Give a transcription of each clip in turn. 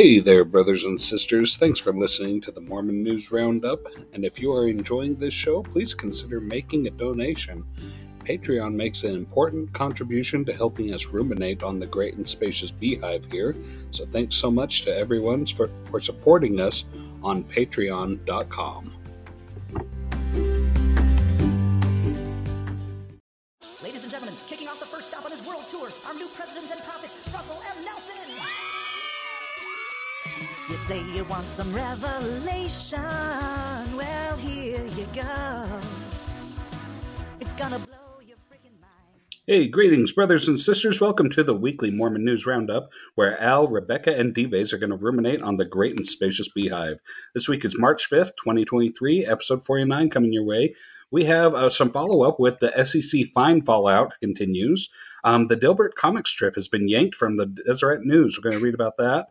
Hey there, brothers and sisters. Thanks for listening to the Mormon News Roundup. And if you are enjoying this show, please consider making a donation. Patreon makes an important contribution to helping us ruminate on the great and spacious beehive here. So thanks so much to everyone for, for supporting us on patreon.com. say you want some revelation. Well, here you go. It's gonna blow your freaking mind. Hey, greetings, brothers and sisters. Welcome to the weekly Mormon News Roundup, where Al, Rebecca, and Dives are going to ruminate on the great and spacious beehive. This week is March 5th, 2023, episode 49 coming your way. We have uh, some follow up with the SEC fine fallout continues. Um, the Dilbert comic strip has been yanked from the Deseret News. We're going to read about that.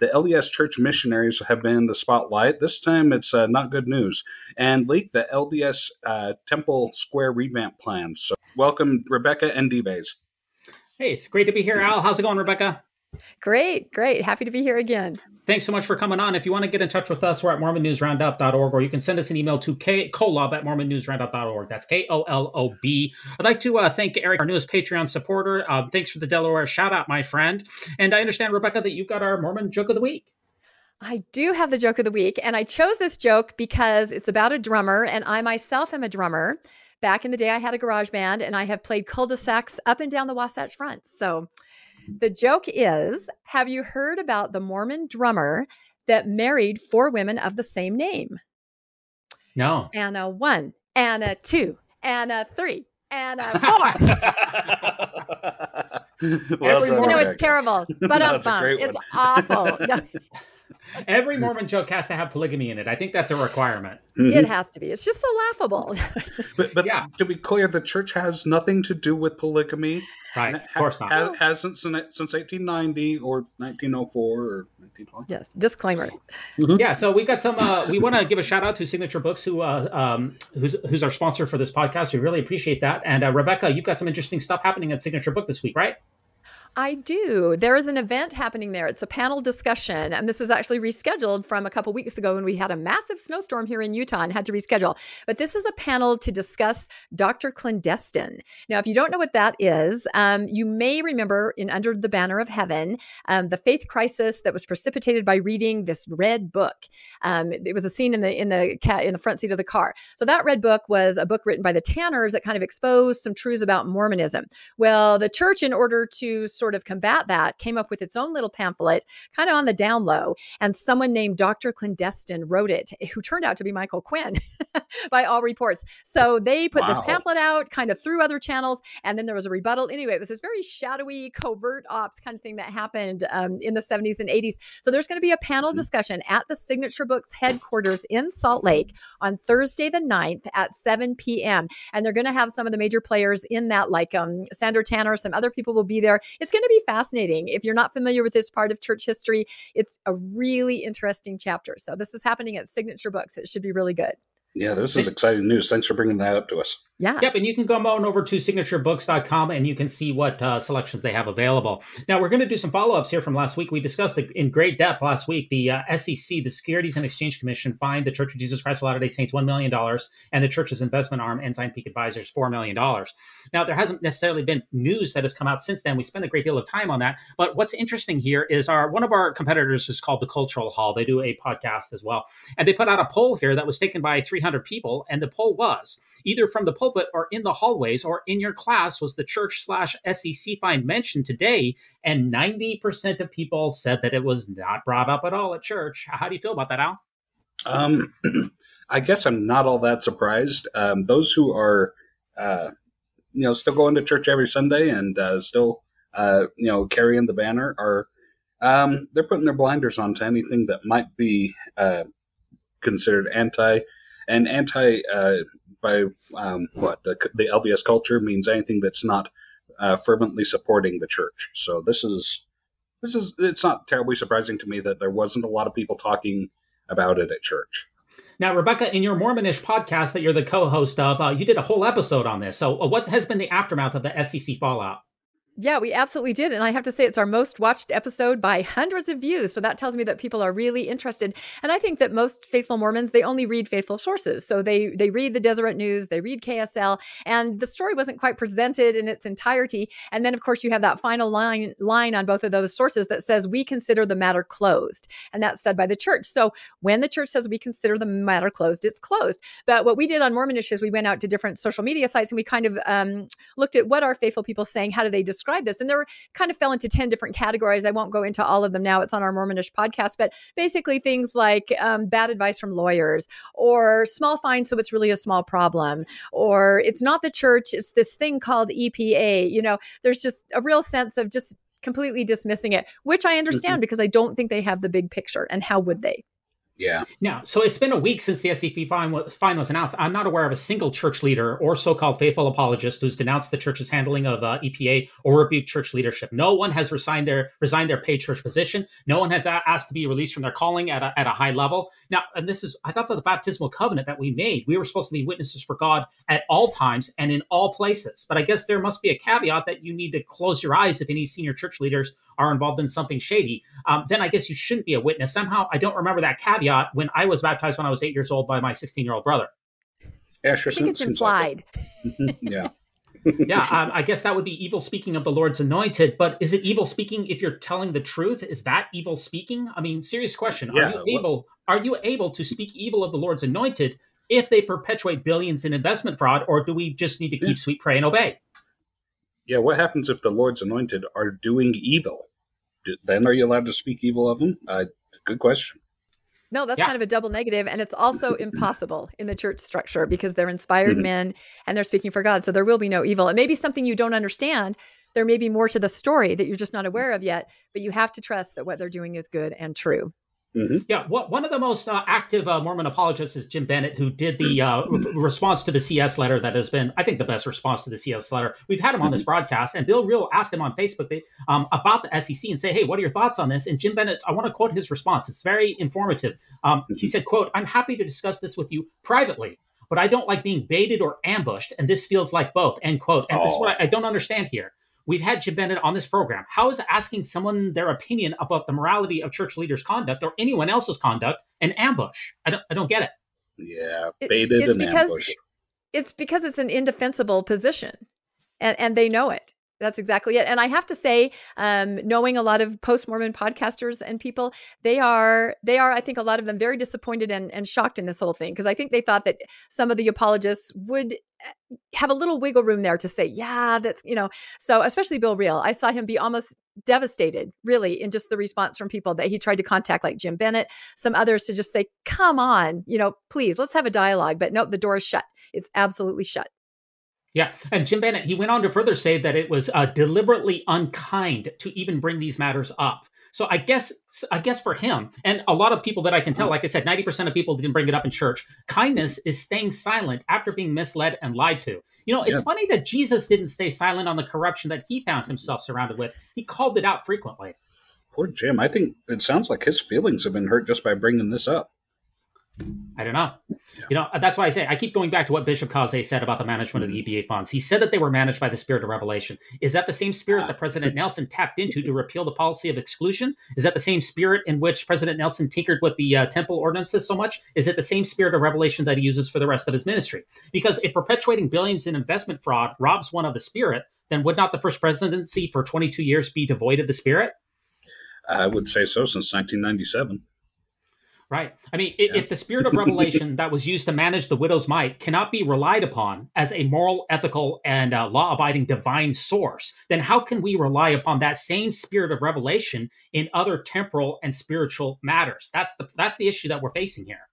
The LDS Church missionaries have been in the spotlight. This time it's uh, not good news. And leaked the LDS uh, Temple Square revamp plans. So welcome, Rebecca and Dives. Hey, it's great to be here, Al. How's it going, Rebecca? Great, great. Happy to be here again. Thanks so much for coming on. If you want to get in touch with us, we're at mormonnewsroundup.org, or you can send us an email to k- kolob at mormonnewsroundup.org. That's K O L O B. I'd like to uh, thank Eric, our newest Patreon supporter. Uh, thanks for the Delaware shout out, my friend. And I understand, Rebecca, that you've got our Mormon joke of the week. I do have the joke of the week, and I chose this joke because it's about a drummer, and I myself am a drummer. Back in the day, I had a garage band, and I have played cul-de-sacs up and down the Wasatch Front. So the joke is Have you heard about the Mormon drummer that married four women of the same name? No. Anna one, Anna two, Anna three, Anna four. well Every done, you know, it's terrible, but That's a um, it's awful. No, Every Mormon joke has to have polygamy in it. I think that's a requirement. Mhm. it has to be. It's just so laughable. But, but Yeah. to be clear, the church has nothing to do with polygamy. Right. Of course not. Ha- hasn't since, since 1890 or 1904 or 1920. yes, disclaimer. yeah so we got some uh, we want to give a shout out to signature books who uh, um, who's, who's our sponsor for this podcast we really appreciate that and uh, rebecca you've got some interesting stuff happening at signature book this week right I do. There is an event happening there. It's a panel discussion, and this is actually rescheduled from a couple weeks ago when we had a massive snowstorm here in Utah and had to reschedule. But this is a panel to discuss Dr. Clandestine. Now, if you don't know what that is, um, you may remember in Under the Banner of Heaven, um, the faith crisis that was precipitated by reading this red book. Um, it was a scene in the in the cat in the front seat of the car. So that red book was a book written by the Tanners that kind of exposed some truths about Mormonism. Well, the church, in order to sort of combat that, came up with its own little pamphlet, kind of on the down low. And someone named Dr. Clandestine wrote it, who turned out to be Michael Quinn, by all reports. So they put this pamphlet out, kind of through other channels, and then there was a rebuttal. Anyway, it was this very shadowy, covert ops kind of thing that happened um, in the 70s and 80s. So there's going to be a panel discussion at the Signature Books headquarters in Salt Lake on Thursday the 9th at 7 p.m. And they're going to have some of the major players in that, like um, Sandra Tanner, some other people will be there. It's going to be fascinating. If you're not familiar with this part of church history, it's a really interesting chapter. So this is happening at Signature Books. It should be really good. Yeah, this is exciting news. Thanks for bringing that up to us. Yeah. Yep, and you can go on over to signaturebooks.com and you can see what uh, selections they have available. Now, we're going to do some follow ups here from last week. We discussed in great depth last week. The uh, SEC, the Securities and Exchange Commission, fined the Church of Jesus Christ of Latter day Saints $1 million and the church's investment arm, Ensign Peak Advisors, $4 million. Now, there hasn't necessarily been news that has come out since then. We spent a great deal of time on that. But what's interesting here is our one of our competitors is called the Cultural Hall. They do a podcast as well. And they put out a poll here that was taken by 300 people. And the poll was either from the pulpit or in the hallways or in your class was the church slash SEC fine mentioned today. And 90% of people said that it was not brought up at all at church. How do you feel about that, Al? Um, I guess I'm not all that surprised. Um, those who are, uh, you know, still going to church every Sunday and uh, still, uh, you know, carrying the banner are, um, they're putting their blinders on to anything that might be uh, considered anti, and anti uh, by um, what the, the LDS culture means anything that's not uh, fervently supporting the church. So this is this is it's not terribly surprising to me that there wasn't a lot of people talking about it at church. Now, Rebecca, in your Mormonish podcast that you're the co-host of, uh, you did a whole episode on this. So, uh, what has been the aftermath of the SEC fallout? Yeah, we absolutely did. And I have to say, it's our most watched episode by hundreds of views. So that tells me that people are really interested. And I think that most faithful Mormons, they only read faithful sources. So they they read the Deseret News, they read KSL, and the story wasn't quite presented in its entirety. And then, of course, you have that final line line on both of those sources that says we consider the matter closed. And that's said by the church. So when the church says we consider the matter closed, it's closed. But what we did on Mormonish is we went out to different social media sites and we kind of um, looked at what are faithful people saying, how do they describe describe this. And there were kind of fell into 10 different categories. I won't go into all of them now. It's on our Mormonish podcast, but basically things like um, bad advice from lawyers or small fine. So it's really a small problem or it's not the church. It's this thing called EPA. You know, there's just a real sense of just completely dismissing it, which I understand mm-hmm. because I don't think they have the big picture. And how would they? Yeah. Now, so it's been a week since the SEC fine was, announced. I'm not aware of a single church leader or so-called faithful apologist who's denounced the church's handling of uh, EPA or rebuked church leadership. No one has resigned their resigned their paid church position. No one has a- asked to be released from their calling at a, at a high level. Now, and this is I thought that the baptismal covenant that we made, we were supposed to be witnesses for God at all times and in all places. But I guess there must be a caveat that you need to close your eyes if any senior church leaders are involved in something shady. Um, then I guess you shouldn't be a witness. Somehow, I don't remember that caveat when I was baptized when I was eight years old by my 16 year old brother. Yeah, sure. I think it's implied. Like yeah. yeah, um, I guess that would be evil speaking of the Lord's anointed. But is it evil speaking if you're telling the truth? Is that evil speaking? I mean, serious question. Are yeah, you able? Are you able to speak evil of the Lord's anointed if they perpetuate billions in investment fraud, or do we just need to keep yeah. sweet, pray, and obey? Yeah, what happens if the Lord's anointed are doing evil? Then are you allowed to speak evil of them? Uh, good question. No, that's yeah. kind of a double negative, and it's also impossible in the church structure because they're inspired mm-hmm. men and they're speaking for God. So there will be no evil. It may be something you don't understand. There may be more to the story that you're just not aware of yet, but you have to trust that what they're doing is good and true. Mm-hmm. Yeah, what, one of the most uh, active uh, Mormon apologists is Jim Bennett, who did the uh, re- response to the CS letter that has been, I think, the best response to the CS letter. We've had him on this mm-hmm. broadcast, and Bill Reel asked him on Facebook um, about the SEC and say, "Hey, what are your thoughts on this?" And Jim Bennett, I want to quote his response. It's very informative. Um, he mm-hmm. said, "Quote: I'm happy to discuss this with you privately." But I don't like being baited or ambushed, and this feels like both. End quote. And oh. this is what I, I don't understand here. We've had Jim Bennett on this program. How is asking someone their opinion about the morality of church leaders' conduct or anyone else's conduct an ambush? I don't, I don't get it. Yeah, baited it's and because, ambush. It's because it's an indefensible position, and and they know it. That's exactly it. And I have to say, um, knowing a lot of post Mormon podcasters and people, they are they are, I think, a lot of them very disappointed and, and shocked in this whole thing because I think they thought that some of the apologists would eh, have a little wiggle room there to say, yeah, that's you know. So especially Bill Reel, I saw him be almost devastated, really, in just the response from people that he tried to contact, like Jim Bennett, some others to just say, come on, you know, please, let's have a dialogue. But no, the door is shut. It's absolutely shut. Yeah, and Jim Bennett he went on to further say that it was uh, deliberately unkind to even bring these matters up. So I guess I guess for him and a lot of people that I can tell, like I said, ninety percent of people didn't bring it up in church. Kindness is staying silent after being misled and lied to. You know, it's yeah. funny that Jesus didn't stay silent on the corruption that he found himself surrounded with. He called it out frequently. Poor Jim. I think it sounds like his feelings have been hurt just by bringing this up. I don't know. Yeah. You know, that's why I say I keep going back to what Bishop Caussé said about the management mm-hmm. of the EPA funds. He said that they were managed by the spirit of revelation. Is that the same spirit that President Nelson tapped into to repeal the policy of exclusion? Is that the same spirit in which President Nelson tinkered with the uh, temple ordinances so much? Is it the same spirit of revelation that he uses for the rest of his ministry? Because if perpetuating billions in investment fraud robs one of the spirit, then would not the first presidency for 22 years be devoid of the spirit? I would say so since 1997. Right. I mean, yeah. if the spirit of revelation that was used to manage the widow's mite cannot be relied upon as a moral, ethical, and uh, law abiding divine source, then how can we rely upon that same spirit of revelation in other temporal and spiritual matters? That's the that's the issue that we're facing here.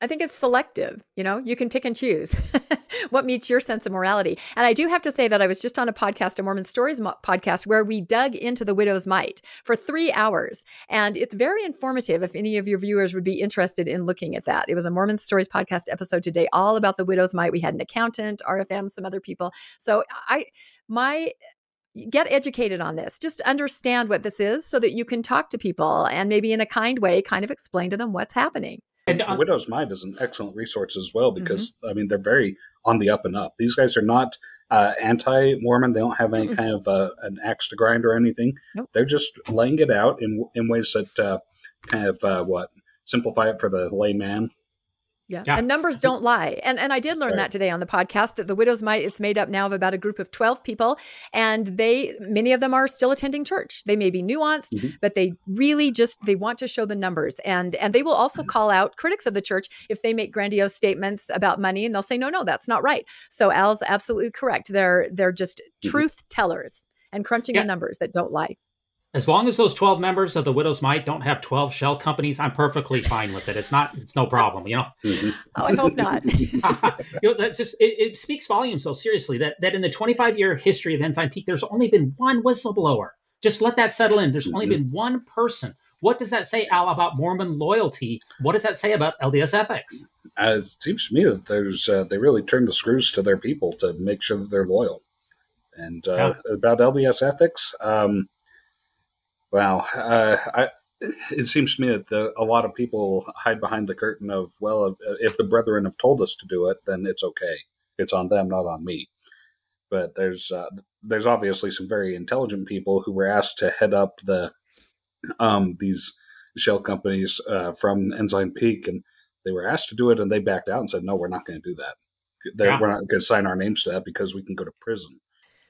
I think it's selective. You know, you can pick and choose what meets your sense of morality. And I do have to say that I was just on a podcast, a Mormon Stories podcast, where we dug into the widow's mite for three hours. And it's very informative if any of your viewers would be interested in looking at that. It was a Mormon Stories podcast episode today, all about the widow's mite. We had an accountant, RFM, some other people. So I, my, get educated on this. Just understand what this is so that you can talk to people and maybe in a kind way kind of explain to them what's happening. And, the uh, Widow's Mite is an excellent resource as well because I mean they're very on the up and up. These guys are not uh, anti-Mormon. They don't have any kind of uh, an axe to grind or anything. Nope. They're just laying it out in in ways that uh, kind of uh, what simplify it for the layman. Yeah. Yeah. And numbers don't lie. And and I did learn Right. that today on the podcast that the Widow's Mite it's made up now of about a group of 12 people and they many of them are still attending church. They may be nuanced, Mhm. but they really just they want to show the numbers and and they will also Mm-hmm. call out critics of the church if they make grandiose statements about money and they'll say no no that's not right. So Al's absolutely correct. They're they're just Mhm. truth tellers and crunching Yeah. the numbers that don't lie. As long as those 12 members of the Widow's Mite don't have 12 shell companies, I'm perfectly fine with it. It's not, it's no problem, you know? Mhm. Oh, I hope not. you know, that just, it, it speaks volumes, though, seriously, that, that in the 25 year history of Ensign Peak, there's only been one whistleblower. Just let that settle in. There's only Mhm. been one person. What does that say, Al, about Mormon loyalty? What does that say about LDS ethics? Uh, it seems to me that there's uh, they really turn the screws to their people to make sure that they're loyal. And uh, about LDS ethics, um, wow, uh, I, it seems to me that the, a lot of people hide behind the curtain of well, if, if the brethren have told us to do it, then it's okay. It's on them, not on me. But there's uh, there's obviously some very intelligent people who were asked to head up the um, these shell companies uh, from Ensign Peak, and they were asked to do it, and they backed out and said, "No, we're not going to do that. Yeah. We're not going to sign our names to that because we can go to prison."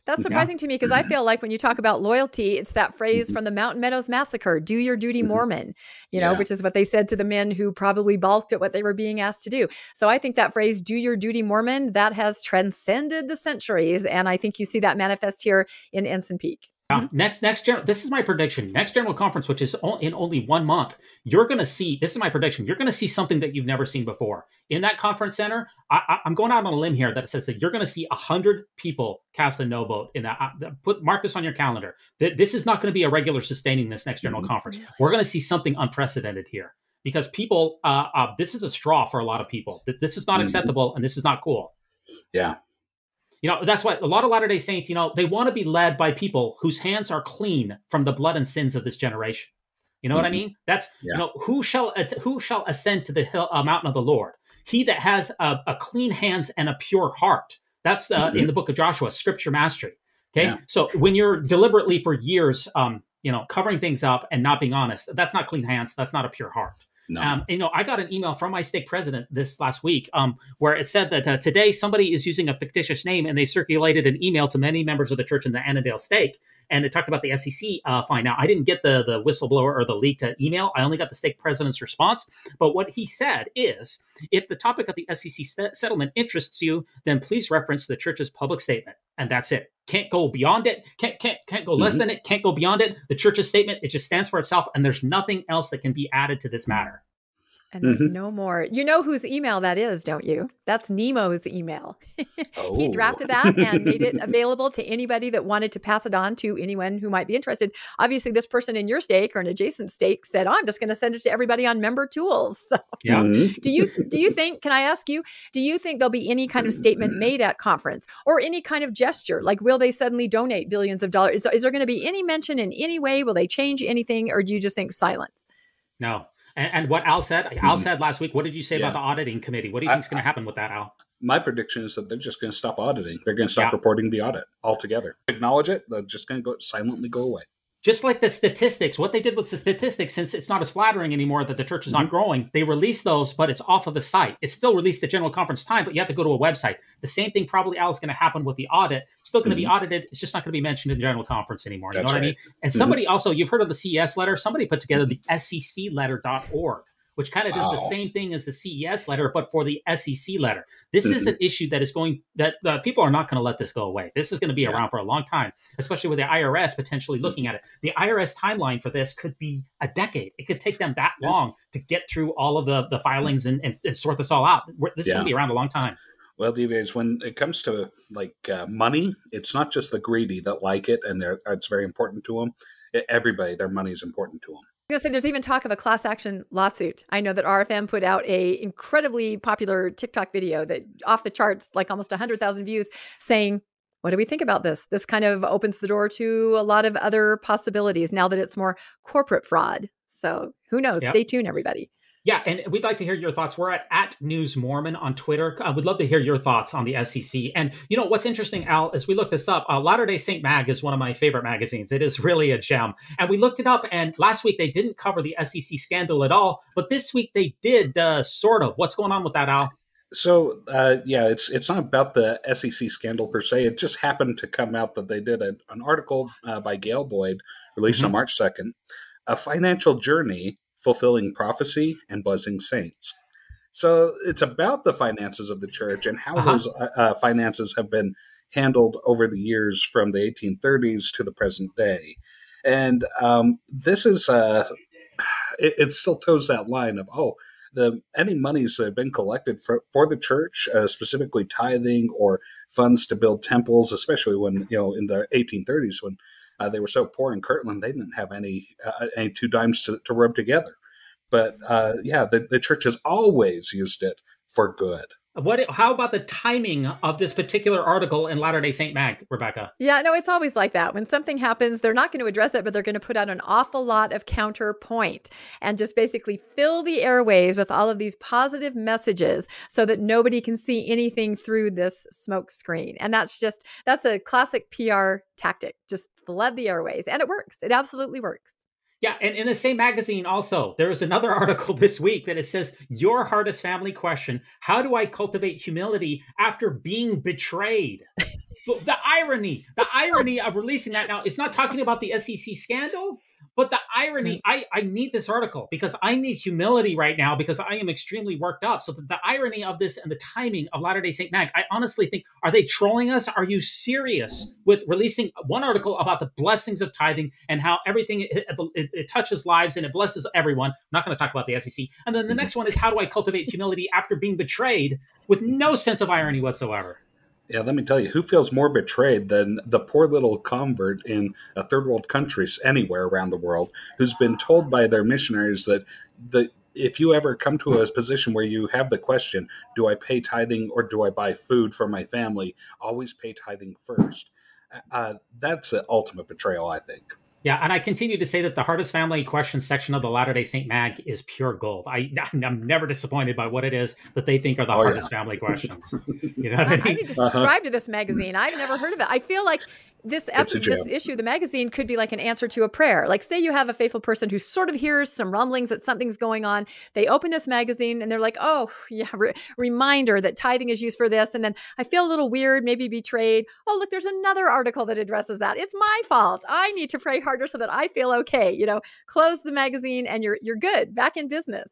That's Yeah. surprising to me because I feel like when you talk about loyalty, it's that phrase from the Mountain Meadows Massacre, do your duty, Mhm. Mormon, you know, Yeah. which is what they said to the men who probably balked at what they were being asked to do. So I think that phrase, do your duty, Mormon, that has transcended the centuries. And I think you see that manifest here in Ensign Peak. Now, next, next, gen- this is my prediction. Next general conference, which is in only one month, you're going to see. This is my prediction. You're going to see something that you've never seen before in that conference center. I, I'm going out on a limb here that says that you're going to see a hundred people cast a no vote in that. uh, Put mark this on your calendar. That this is not going to be a regular sustaining this next general Mhm. conference. We're going to see something unprecedented here because people. Uh, uh, this is a straw for a lot of people. Th- This is not Mhm. acceptable, and this is not cool. Yeah, You know, that's why a lot of Latter day Saints, you know, they want to be led by people whose hands are clean from the blood and sins of this generation. You know what I Mhm. mean? That's Yeah. you know who shall who shall ascend to the hill uh, mountain of the Lord? He that has a, a clean hands and a pure heart. That's uh, Mhm. in the book of Joshua, Scripture mastery. Okay, Yeah. so when you're deliberately for years, um, you know, covering things up and not being honest, that's not clean hands. That's not a pure heart. No, Um, you know, I got an email from my stake president this last week um, where it said that uh, today somebody is using a fictitious name and they circulated an email to many members of the church in the Annandale stake. And it talked about the SEC uh, fine. Now, I didn't get the, the whistleblower or the leaked uh, email. I only got the stake president's response. But what he said is if the topic of the SEC se- settlement interests you, then please reference the church's public statement. And that's it. Can't go beyond it. Can't can't can't go less Mhm. than it. Can't go beyond it. The church's statement it just stands for itself, and there's nothing else that can be added to this matter. And there's Mhm. no more. You know whose email that is, don't you? That's Nemo's email. he Oh. drafted that and made it available to anybody that wanted to pass it on to anyone who might be interested. Obviously, this person in your stake or an adjacent stake said, "Oh, I'm just going to send it to everybody on member tools." So Yeah. Mhm. do you do you think can i ask you do you think there'll be any kind of statement made at conference or any kind of gesture like will they suddenly donate billions of dollars is, is there going to be any mention in any way will they change anything or do you just think silence No. And, and what Al said, Al Mhm. said last week, what did you say Yeah. about the auditing committee? What do you think is going to happen with that, Al? My prediction is that they're just going to stop auditing. They're going to stop Yeah. reporting the audit altogether. Acknowledge it. They're just going to go silently go away. Just like the statistics, what they did with the statistics, since it's not as flattering anymore that the church is not mm-hmm. growing, they release those, but it's off of the site. It's still released at general conference time, but you have to go to a website. The same thing probably, Al, is going to happen with the audit. Still going to be mm-hmm. audited. It's just not going to be mentioned in general conference anymore. You That's know what I mean? And mm-hmm. somebody also, you've heard of the CES letter. Somebody put together the SECletter.org, which kind of does the same thing as the CES letter, but for the SEC letter. This is Mhm. an issue that is going, that uh, people are not going to let this go away. This is going to be Yeah. around for a long time, especially with the IRS potentially looking at it. The IRS timeline for this could be a decade. It could take them that Yeah. long to get through all of the, the filings and, and, and sort this all out. This is going to be around a long time. Well, Dives, when it comes to like uh, money, it's not just the greedy that like it, and it's very important to them. Everybody, their money is important to them. I'm gonna say there's even talk of a class action lawsuit. I know that RFM put out a incredibly popular TikTok video that off the charts, like almost 100,000 views, saying, "What do we think about this? This kind of opens the door to a lot of other possibilities now that it's more corporate fraud." So who knows? Yep. Stay tuned, everybody. Yeah, and we'd like to hear your thoughts. We're at, at News Mormon on Twitter. I would love to hear your thoughts on the SEC. And you know what's interesting, Al, as we look this up, uh, Latter Day Saint Mag is one of my favorite magazines. It is really a gem. And we looked it up, and last week they didn't cover the SEC scandal at all, but this week they did, uh, sort of. What's going on with that, Al? So uh, yeah, it's it's not about the SEC scandal per se. It just happened to come out that they did a, an article uh, by Gail Boyd released mm-hmm. on March second, a financial journey fulfilling prophecy and buzzing saints. So it's about the finances of the church and how uh-huh. those uh, uh finances have been handled over the years from the 1830s to the present day. And um, this is, uh, it, it, still toes that line of, oh, the any monies that have been collected for, for the church, uh, specifically tithing or funds to build temples, especially when, you know, in the 1830s when uh, they were so poor in Kirtland, they didn't have any uh, any two dimes to, to rub together. But uh, yeah, the, the church has always used it for good. What? How about the timing of this particular article in Latter Day Saint Mag, Rebecca? Yeah, no, it's always like that. When something happens, they're not going to address it, but they're going to put out an awful lot of counterpoint and just basically fill the airways with all of these positive messages, so that nobody can see anything through this smoke screen. And that's just that's a classic PR tactic. Just flood the airways, and it works. It absolutely works. Yeah, and in the same magazine also, there was another article this week that it says your hardest family question, how do I cultivate humility after being betrayed? the irony, the irony of releasing that now, it's not talking about the SEC scandal. But the irony. I, I need this article because I need humility right now because I am extremely worked up. So the, the irony of this and the timing of Latter day Saint Mag, I honestly think, are they trolling us? Are you serious with releasing one article about the blessings of tithing and how everything it, it, it touches lives and it blesses everyone? I'm not going to talk about the SEC. And then the mm-hmm. next one is how do I cultivate humility after being betrayed with no sense of irony whatsoever? Yeah, let me tell you, who feels more betrayed than the poor little convert in a third world countries anywhere around the world who's been told by their missionaries that the if you ever come to a position where you have the question, do I pay tithing or do I buy food for my family? Always pay tithing first. Uh, that's the ultimate betrayal, I think. Yeah, and I continue to say that the hardest family questions section of the Latter Day Saint Mag is pure gold. I, I'm never disappointed by what it is that they think are the oh, hardest yeah. family questions. You know, I, mean? I, need to uh-huh. subscribe uh-huh. to this magazine. I've never heard of it. I feel like this episode, this issue, the magazine could be like an answer to a prayer. Like, say you have a faithful person who sort of hears some rumblings that something's going on. They open this magazine and they're like, "Oh, yeah, re- reminder that tithing is used for this." And then I feel a little weird, maybe betrayed. Oh, look, there's another article that addresses that. It's my fault. I need to pray harder so that I feel okay. You know, close the magazine and you're you're good, back in business.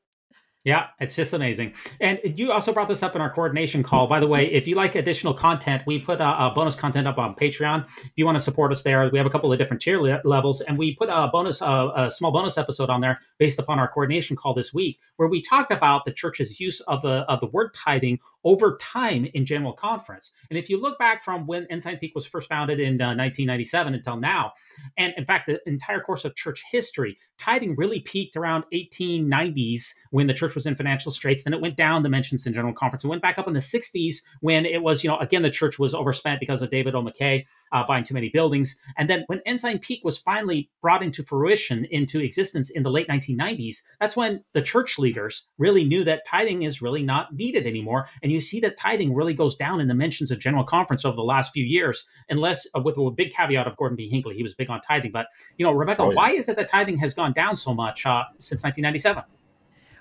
Yeah, it's just amazing. And you also brought this up in our coordination call. By the way, if you like additional content, we put a, a bonus content up on Patreon. If you want to support us there, we have a couple of different tier le- levels, and we put a bonus, uh, a small bonus episode on there based upon our coordination call this week, where we talked about the church's use of the of the word tithing over time in general conference. And if you look back from when Ensign Peak was first founded in uh, 1997 until now, and in fact, the entire course of church history, tithing really peaked around 1890s when the church was in financial straits. Then it went down the mentions in general conference. It went back up in the 60s when it was, you know, again, the church was overspent because of David O. McKay uh, buying too many buildings. And then when Ensign Peak was finally brought into fruition, into existence in the late 1990s, that's when the church leaders really knew that tithing is really not needed anymore. And you you see that tithing really goes down in the mentions of General Conference over the last few years, unless uh, with a big caveat of Gordon B. Hinckley, he was big on tithing. But you know, Rebecca, oh, yeah. why is it that tithing has gone down so much uh, since 1997?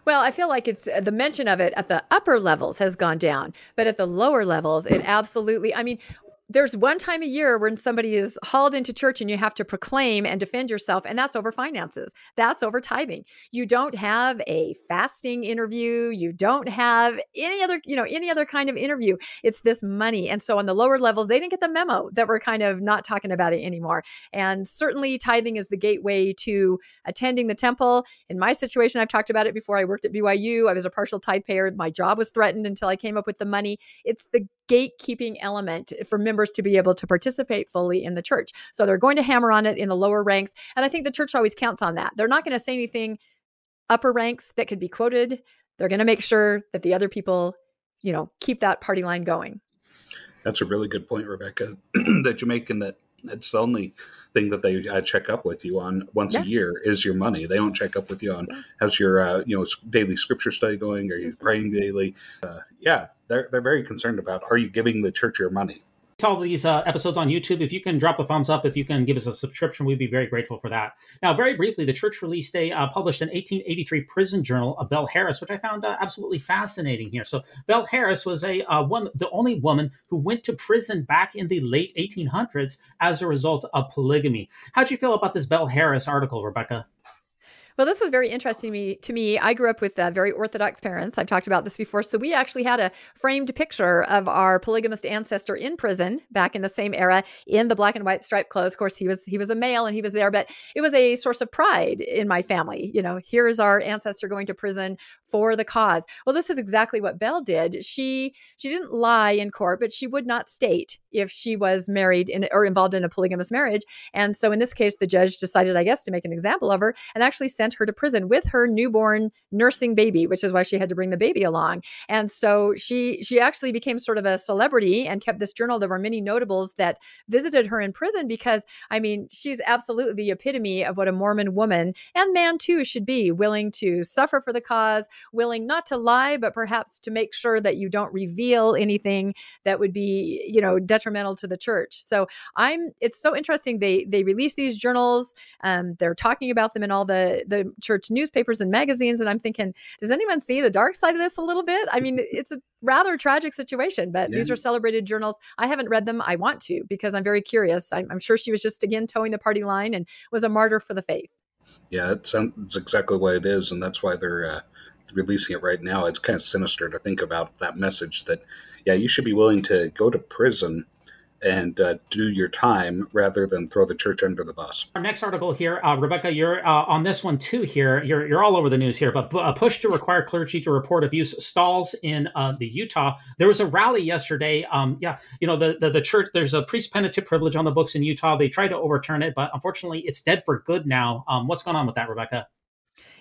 Well, I feel like it's the mention of it at the upper levels has gone down, but at the lower levels, it absolutely. I mean, there's one time a year when somebody is hauled into church and you have to proclaim and defend yourself and that's over finances. That's over tithing. You don't have a fasting interview. You don't have any other you know any other kind of interview. It's this money. And so on the lower levels they didn't get the memo that we're kind of not talking about it anymore. And certainly tithing is the gateway to attending the temple. In my situation i've talked about it before. I worked at byu i was a partial tithe payer. My job was threatened until i came up with the money. It's the gatekeeping element for members to be able to participate fully in the church. So they're going to hammer on it in the lower ranks. And I think the church always counts on that. They're not going to say anything upper ranks that could be quoted. They're going to make sure that the other people, you know, keep that party line going. That's a really good point, Rebecca, that you're making that It's the only thing that they uh, check up with you on once Yeah. a year is your money. They don't check up with you on how's your uh, you know daily scripture study going. Are you Mm-hmm. praying daily? Uh, yeah, they're they're very concerned about are you giving the church your money. all these uh, episodes on YouTube. If you can drop a thumbs up, if you can give us a subscription, we'd be very grateful for that. Now, very briefly, the church released a uh, published an 1883 prison journal of Belle Harris, which I found uh, absolutely fascinating here. So, Belle Harris was a uh, one, the only woman who went to prison back in the late 1800s as a result of polygamy. How'd you feel about this Belle Harris article, Rebecca? Well, this was very interesting to me. To me, I grew up with uh, very Orthodox parents. I've talked about this before. So we actually had a framed picture of our polygamist ancestor in prison back in the same era in the black and white striped clothes. Of course, he was he was a male and he was there, but it was a source of pride in my family. You know, here's our ancestor going to prison for the cause. Well, this is exactly what Belle did. She she didn't lie in court, but she would not state if she was married in or involved in a polygamous marriage. And so in this case, the judge decided, I guess, to make an example of her and actually sent her to prison with her newborn nursing baby, which is why she had to bring the baby along. And so she she actually became sort of a celebrity and kept this journal. There were many notables that visited her in prison because I mean, she's absolutely the epitome of what a Mormon woman and man too should be, willing to suffer for the cause, willing not to lie, but perhaps to make sure that you don't reveal anything that would be, you know, detrimental to the church. So I'm it's so interesting. They they release these journals. Um, they're talking about them in all the the church newspapers and magazines, and I'm thinking, does anyone see the dark side of this a little bit? I mean, it's a rather tragic situation, but these are celebrated journals. I haven't read them. I want to because I'm very curious. I'm, I'm sure she was just again towing the party line and was a martyr for the faith. Yeah, it sounds exactly what it is, and that's why they're uh, releasing it right now. It's kind of sinister to think about that message that, yeah, you should be willing to go to prison and uh, do your time rather than throw the church under the bus. Our next article here, uh, Rebecca, you're uh, on this one too. Here, you're you're all over the news here. But uh, push to require clergy to report abuse stalls in uh, the Utah. There was a rally yesterday. Um, yeah, you know the, the the church. There's a priest penitent privilege on the books in Utah. They tried to overturn it, but unfortunately, it's dead for good now. Um, what's going on with that, Rebecca?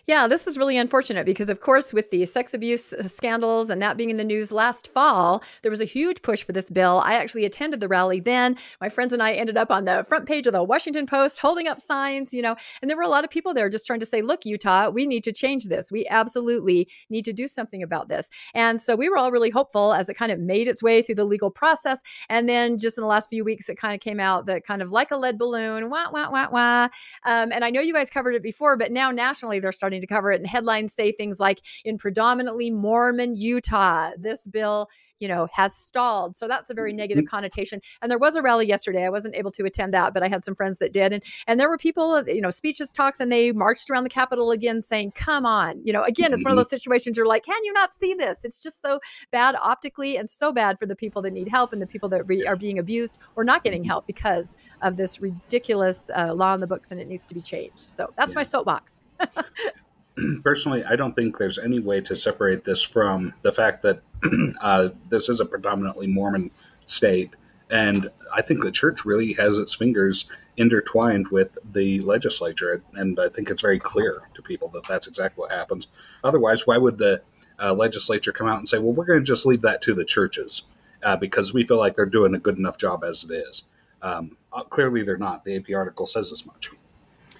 Yeah, this is really unfortunate because, of course, with the sex abuse uh, scandals and that being in the news last fall, there was a huge push for this bill. I actually attended the rally then. My friends and I ended up on the front page of the Washington Post holding up signs, you know, and there were a lot of people there just trying to say, look, Utah, we need to change this. We absolutely need to do something about this. And so we were all really hopeful as it kind of made its way through the legal process. And then just in the last few weeks, it kind of came out that kind of like a lead balloon, wah, wah, wah, wah. Um, and I know you guys covered it before, but now nationally they're starting to cover it. And headlines say things like, in predominantly Mormon Utah, this bill, you know, has stalled. So that's a very negative connotation. And there was a rally yesterday. I wasn't able to attend that, but I had some friends that did. And and there were people, you know, speeches, talks, and they marched around the Capitol again saying, come on. You know, again, it's one of those situations you're like, can you not see this? It's just so bad optically and so bad for the people that need help and the people that re- are being abused or not getting help because of this ridiculous uh, law in the books and it needs to be changed. So that's Yeah. my soapbox. Personally, I don't think there's any way to separate this from the fact that uh, this is a predominantly Mormon state, and I think the church really has its fingers intertwined with the legislature, and I think it's very clear to people that that's exactly what happens. Otherwise, why would the uh, legislature come out and say, "Well, we're going to just leave that to the churches uh, because we feel like they're doing a good enough job as it is"? Um, uh, clearly, they're not. The AP article says as much.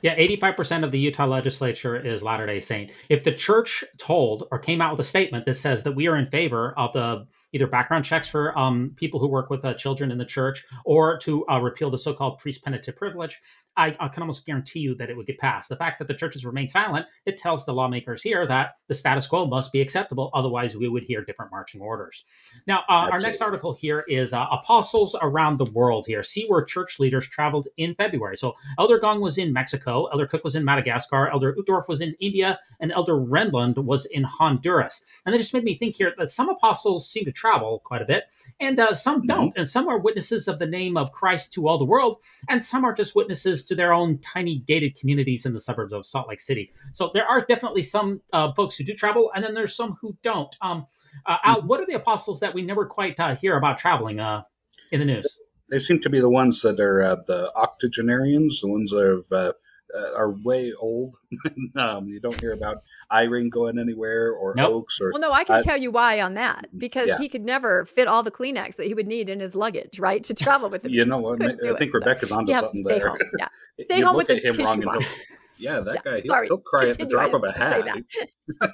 Yeah, 85% of the Utah legislature is Latter day Saint. If the church told or came out with a statement that says that we are in favor of the either background checks for um, people who work with uh, children in the church or to uh, repeal the so called priest penitent privilege, I, I can almost guarantee you that it would get passed. The fact that the churches remain silent, it tells the lawmakers here that the status quo must be acceptable. Otherwise, we would hear different marching orders. Now, uh, our next it. article here is uh, Apostles Around the World here. See where church leaders traveled in February. So, Elder Gong was in Mexico, Elder Cook was in Madagascar, Elder Uchtdorf was in India, and Elder Renlund was in Honduras. And that just made me think here that some apostles seem to travel quite a bit, and uh, some don't. And some are witnesses of the name of Christ to all the world, and some are just witnesses to their own tiny gated communities in the suburbs of Salt Lake City. So there are definitely some uh, folks who do travel, and then there's some who don't. Um, uh, Al, what are the apostles that we never quite uh, hear about traveling uh, in the news? they seem to be the ones that are uh, the octogenarians, the ones that have uh, are way old. um, you don't hear about Eyring going anywhere or Nope. Oaks or Well, no, I can I- tell you why on that because Yeah. he could never fit all the Kleenex that he would need in his luggage, right, to travel with him. you know what? couldn't I think it. So Rebecca's onto he has to something stay there. home. Yeah, stay You home with the him tissue wrong box. he'll- Yeah, that Yeah, guy, he'll, sorry. he'll cry at the drop of a just had to hat.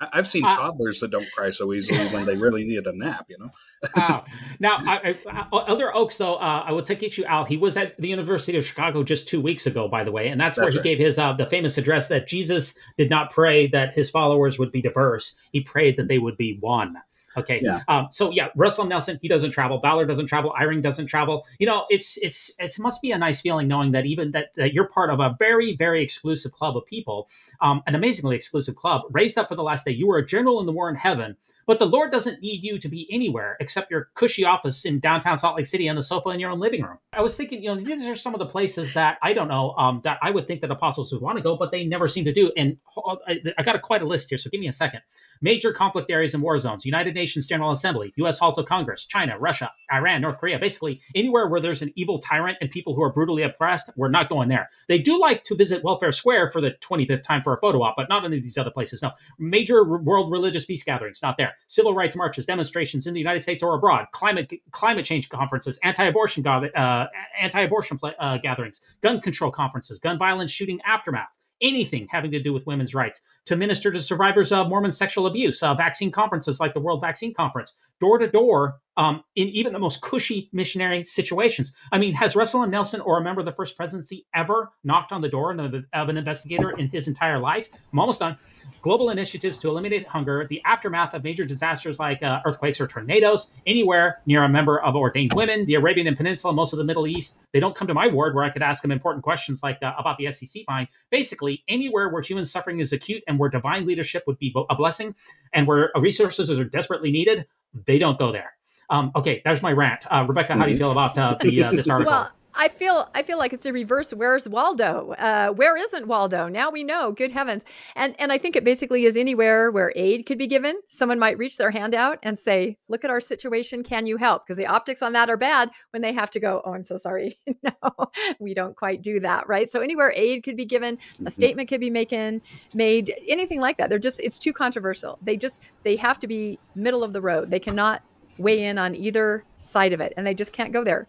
I- I've seen Uh, toddlers that don't cry so easily when they really need a nap. You know, Wow. Now, I, I, uh, Elder Oaks, though, uh, I will take issue out. He was at the University of Chicago just two weeks ago, by the way, and that's, where he right. gave his uh, the famous address that Jesus did not pray that his followers would be diverse. He prayed that they would be one. Okay. Yeah. Um, so yeah, Russell Nelson, he doesn't travel. Ballard doesn't travel. Eyring doesn't travel. You know, it's it's it must be a nice feeling knowing that even that, that you're part of a very very exclusive club of people, um, an amazingly exclusive club raised up for the last day. You were a general in the war in heaven, but the Lord doesn't need you to be anywhere except your cushy office in downtown Salt Lake City on the sofa in your own living room. I was thinking, you know, these are some of the places that I don't know um, that I would think that apostles would want to go, but they never seem to do. And I, I got a, quite a list here, so give me a second. Major conflict areas and war zones: United Nations General Assembly, U.S. Halls of Congress, China, Russia, Iran, North Korea. Basically, anywhere where there's an evil tyrant and people who are brutally oppressed, we're not going there. They do like to visit Welfare Square for the 25th time for a photo op, but not any of these other places. No, major world religious peace gatherings, not there. Civil rights marches, demonstrations in the United States or abroad, climate climate change conferences, anti-abortion uh, anti-abortion uh, gatherings, gun control conferences, gun violence shooting aftermath. Anything having to do with women's rights, to minister to survivors of Mormon sexual abuse, uh, vaccine conferences like the World Vaccine Conference, door to door, um, in even the most cushy missionary situations. I mean, has Russell M. Nelson or a member of the First Presidency ever knocked on the door of an investigator in his entire life? I'm almost done. Global initiatives to eliminate hunger, the aftermath of major disasters like uh, earthquakes or tornadoes, anywhere near a member of ordained women, the Arabian Peninsula, most of the Middle East. They don't come to my ward where I could ask them important questions like uh, about the SEC fine. Basically, anywhere where human suffering is acute and where divine leadership would be a blessing and where resources are desperately needed, they don't go there. Um, okay, there's my rant. Uh, Rebecca, how do you feel about uh, the uh, this article? Well, I feel I feel like it's a reverse. Where's Waldo? Uh, where isn't Waldo? Now we know. Good heavens! And and I think it basically is anywhere where aid could be given. Someone might reach their hand out and say, "Look at our situation. Can you help?" Because the optics on that are bad when they have to go. Oh, I'm so sorry. no, we don't quite do that, right? So anywhere aid could be given, a statement could be making made, anything like that. They're just it's too controversial. They just they have to be middle of the road. They cannot weigh in on either side of it, and they just can't go there.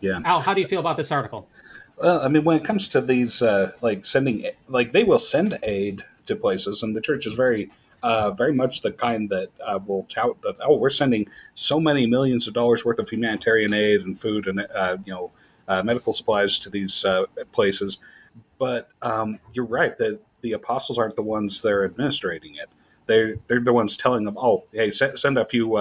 Yeah. Al, how do you feel about this article? Well, I mean, when it comes to these, uh, like sending, like they will send aid to places, and the church is very, uh, very much the kind that uh, will tout that. Oh, we're sending so many millions of dollars worth of humanitarian aid and food and uh, you know uh, medical supplies to these uh, places. But um, you're right that the apostles aren't the ones that are administrating it. They're they're the ones telling them, oh, hey, send, send a few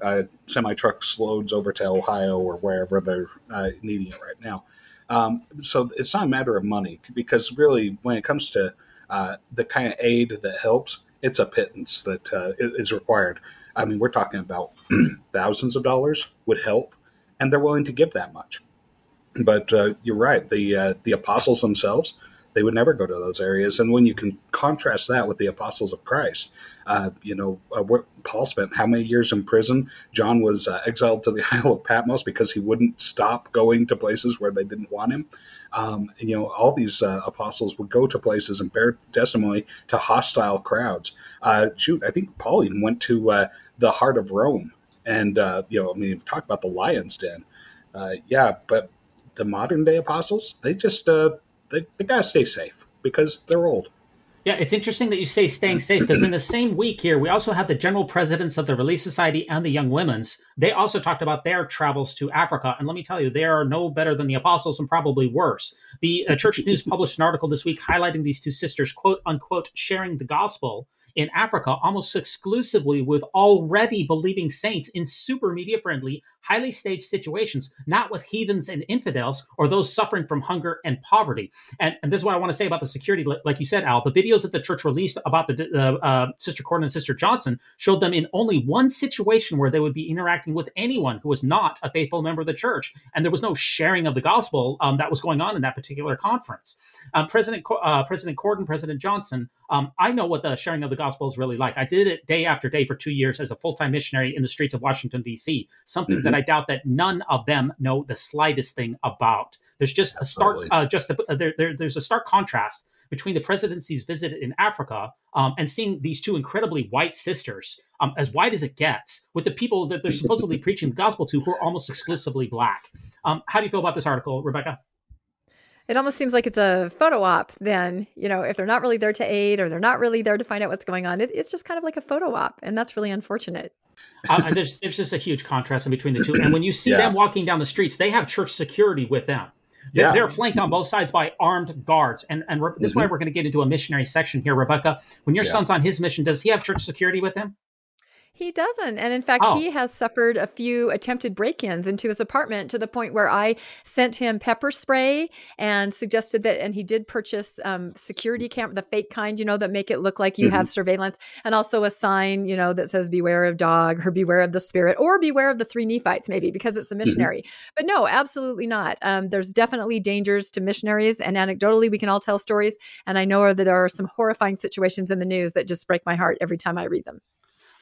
uh, semi trucks loads over to Ohio or wherever they're uh, needing it right now. Um, so it's not a matter of money because really, when it comes to uh, the kind of aid that helps, it's a pittance that uh, is required. I mean, we're talking about thousands of dollars would help, and they're willing to give that much. But uh, you're right; the uh, the apostles themselves they would never go to those areas. And when you can contrast that with the apostles of Christ, uh, you know, uh, Paul spent how many years in prison? John was uh, exiled to the Isle of Patmos because he wouldn't stop going to places where they didn't want him. Um, and, you know, all these uh, apostles would go to places and bear testimony to hostile crowds. Uh, shoot, I think Paul even went to uh, the heart of Rome. And, you know, I mean, talked about the lion's den. Yeah, but the modern day apostles, they just, uh, they, they got to stay safe because they're old. Yeah, it's interesting that you say staying safe because in the same week here, we also have the general presidents of the Relief Society and the Young Women's. They also talked about their travels to Africa. And let me tell you, they are no better than the apostles and probably worse. The uh, Church News published an article this week highlighting these two sisters, quote unquote, sharing the gospel in Africa almost exclusively with already believing saints in super media friendly, highly staged situations, not with heathens and infidels or those suffering from hunger and poverty. And, and this is what I want to say about the security. Like you said, Al, the videos that the church released about the uh, uh, Sister Cordon and Sister Johnson showed them in only one situation where they would be interacting with anyone who was not a faithful member of the church. And there was no sharing of the gospel um, that was going on in that particular conference. Um, President, uh, President Cordon, President Johnson, um, I know what the sharing of the gospel is really like. I did it day after day for two years as a full time missionary in the streets of Washington, D.C., something Mhm. that I doubt that none of them know the slightest thing about. There's just a stark, uh, just a, there, there, there's a stark contrast between the presidency's visit in Africa um, and seeing these two incredibly white sisters, um, as white as it gets, with the people that they're supposedly preaching the gospel to, who are almost exclusively black. Um, how do you feel about this article, Rebecca? It almost seems like it's a photo op. Then you know, if they're not really there to aid or they're not really there to find out what's going on, it, it's just kind of like a photo op, and that's really unfortunate. uh, there's there's just a huge contrast in between the two. And when you see Yeah. them walking down the streets, they have church security with them. They're, Yeah. they're flanked on both sides by armed guards. And and Re- this is why we're going to get into a missionary section here, Rebecca. When your Yeah. son's on his mission, does he have church security with him? He doesn't. And in fact, Oh. he has suffered a few attempted break ins into his apartment to the point where I sent him pepper spray and suggested that, and he did purchase um, security camera, the fake kind, you know, that make it look like you have surveillance, and also a sign, you know, that says beware of dog or beware of the spirit or beware of the three Nephites, maybe because it's a missionary. But no, absolutely not. Um, there's definitely dangers to missionaries. And anecdotally, we can all tell stories. And I know that there are some horrifying situations in the news that just break my heart every time I read them.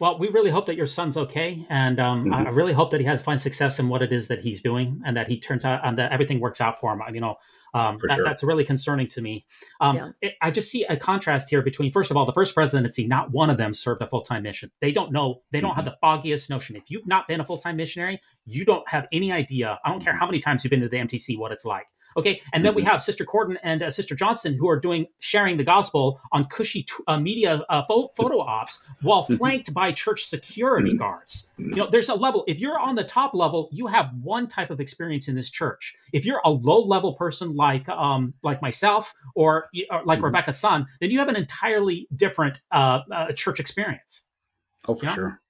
Well, we really hope that your son's okay, and um, I I really hope that he has find success in what it is that he's doing, and that he turns out and that everything works out for him. You know, um, that, sure. that's really concerning to me. Um, Yeah. it, I just see a contrast here between, first of all, the first presidency. Not one of them served a full time mission. They don't know. They don't have the foggiest notion. If you've not been a full time missionary, you don't have any idea. I don't care how many times you've been to the MTC, what it's like. Okay, and then we have Sister Cordon and uh, Sister Johnson who are doing sharing the gospel on cushy t- uh, media uh, pho- photo ops while flanked by church security guards. You know, there's a level. If you're on the top level, you have one type of experience in this church. If you're a low level person like um like myself or, or like Rebecca's son, then you have an entirely different uh, uh, church experience. Oh, for sure.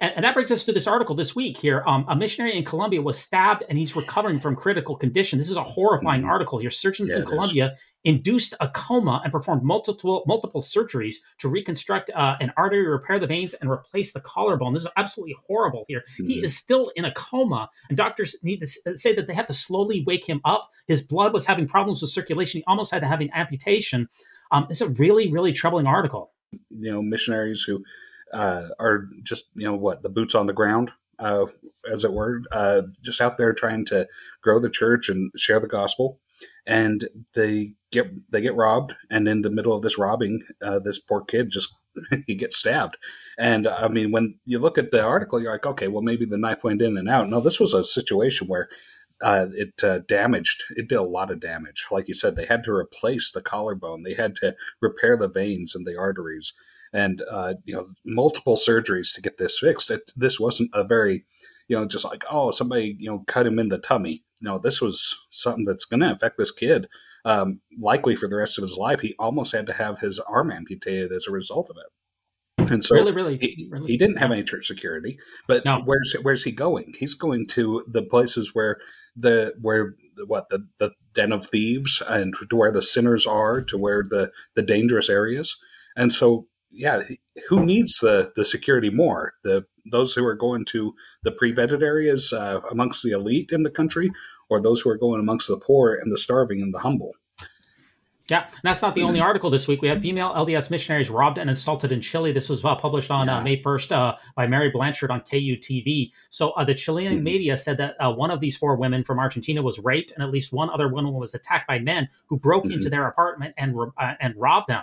And, and that brings us to this article this week here. Um, a missionary in Colombia was stabbed and he's recovering from critical condition. This is a horrifying Mhm. article here. Surgeons Yeah, in is. Colombia induced a coma and performed multiple multiple surgeries to reconstruct uh, an artery, repair the veins, and replace the collarbone. This is absolutely horrible here. He Mhm. is still in a coma, and doctors need to say that they have to slowly wake him up. His blood was having problems with circulation. He almost had to have an amputation. Um, it's a really, really troubling article. you know missionaries who uh, are just you know what the boots on the ground uh, as it were uh, just out there trying to grow the church and share the gospel. And they get they get robbed. And in the middle of this robbing uh, this poor kid just he gets stabbed. And i mean when you look at the article you're like okay well maybe the knife went in and out. No this was a situation where uh, it uh, damaged it did a lot of damage. Like you said they had to replace the collarbone. They had to repair the veins and the arteries and uh, you know multiple surgeries to get this fixed. It, this wasn't a very you know just like oh somebody you know cut him in the tummy. No this was something that's going to affect this kid um, likely for the rest of his life. He almost had to have his arm amputated as a result of it. And so really, really, he, really. he didn't have any church security but No. where's where's he going? He's going to the places where the where what the the den of thieves and to where the sinners are to where the the dangerous areas. And so yeah who needs the the security more the those who are going to the pre-vetted areas uh, amongst the elite in the country or those who are going amongst the poor and the starving and the humble Yeah, and that's not the only article this week. We have female LDS missionaries robbed and assaulted in Chile. This was uh, published on uh, May 1st uh, by Mary Blanchard on KUTV. So uh, the Chilean Mhm. media said that uh, one of these four women from Argentina was raped, and at least one other woman was attacked by men who broke Mhm. into their apartment and uh, and robbed them.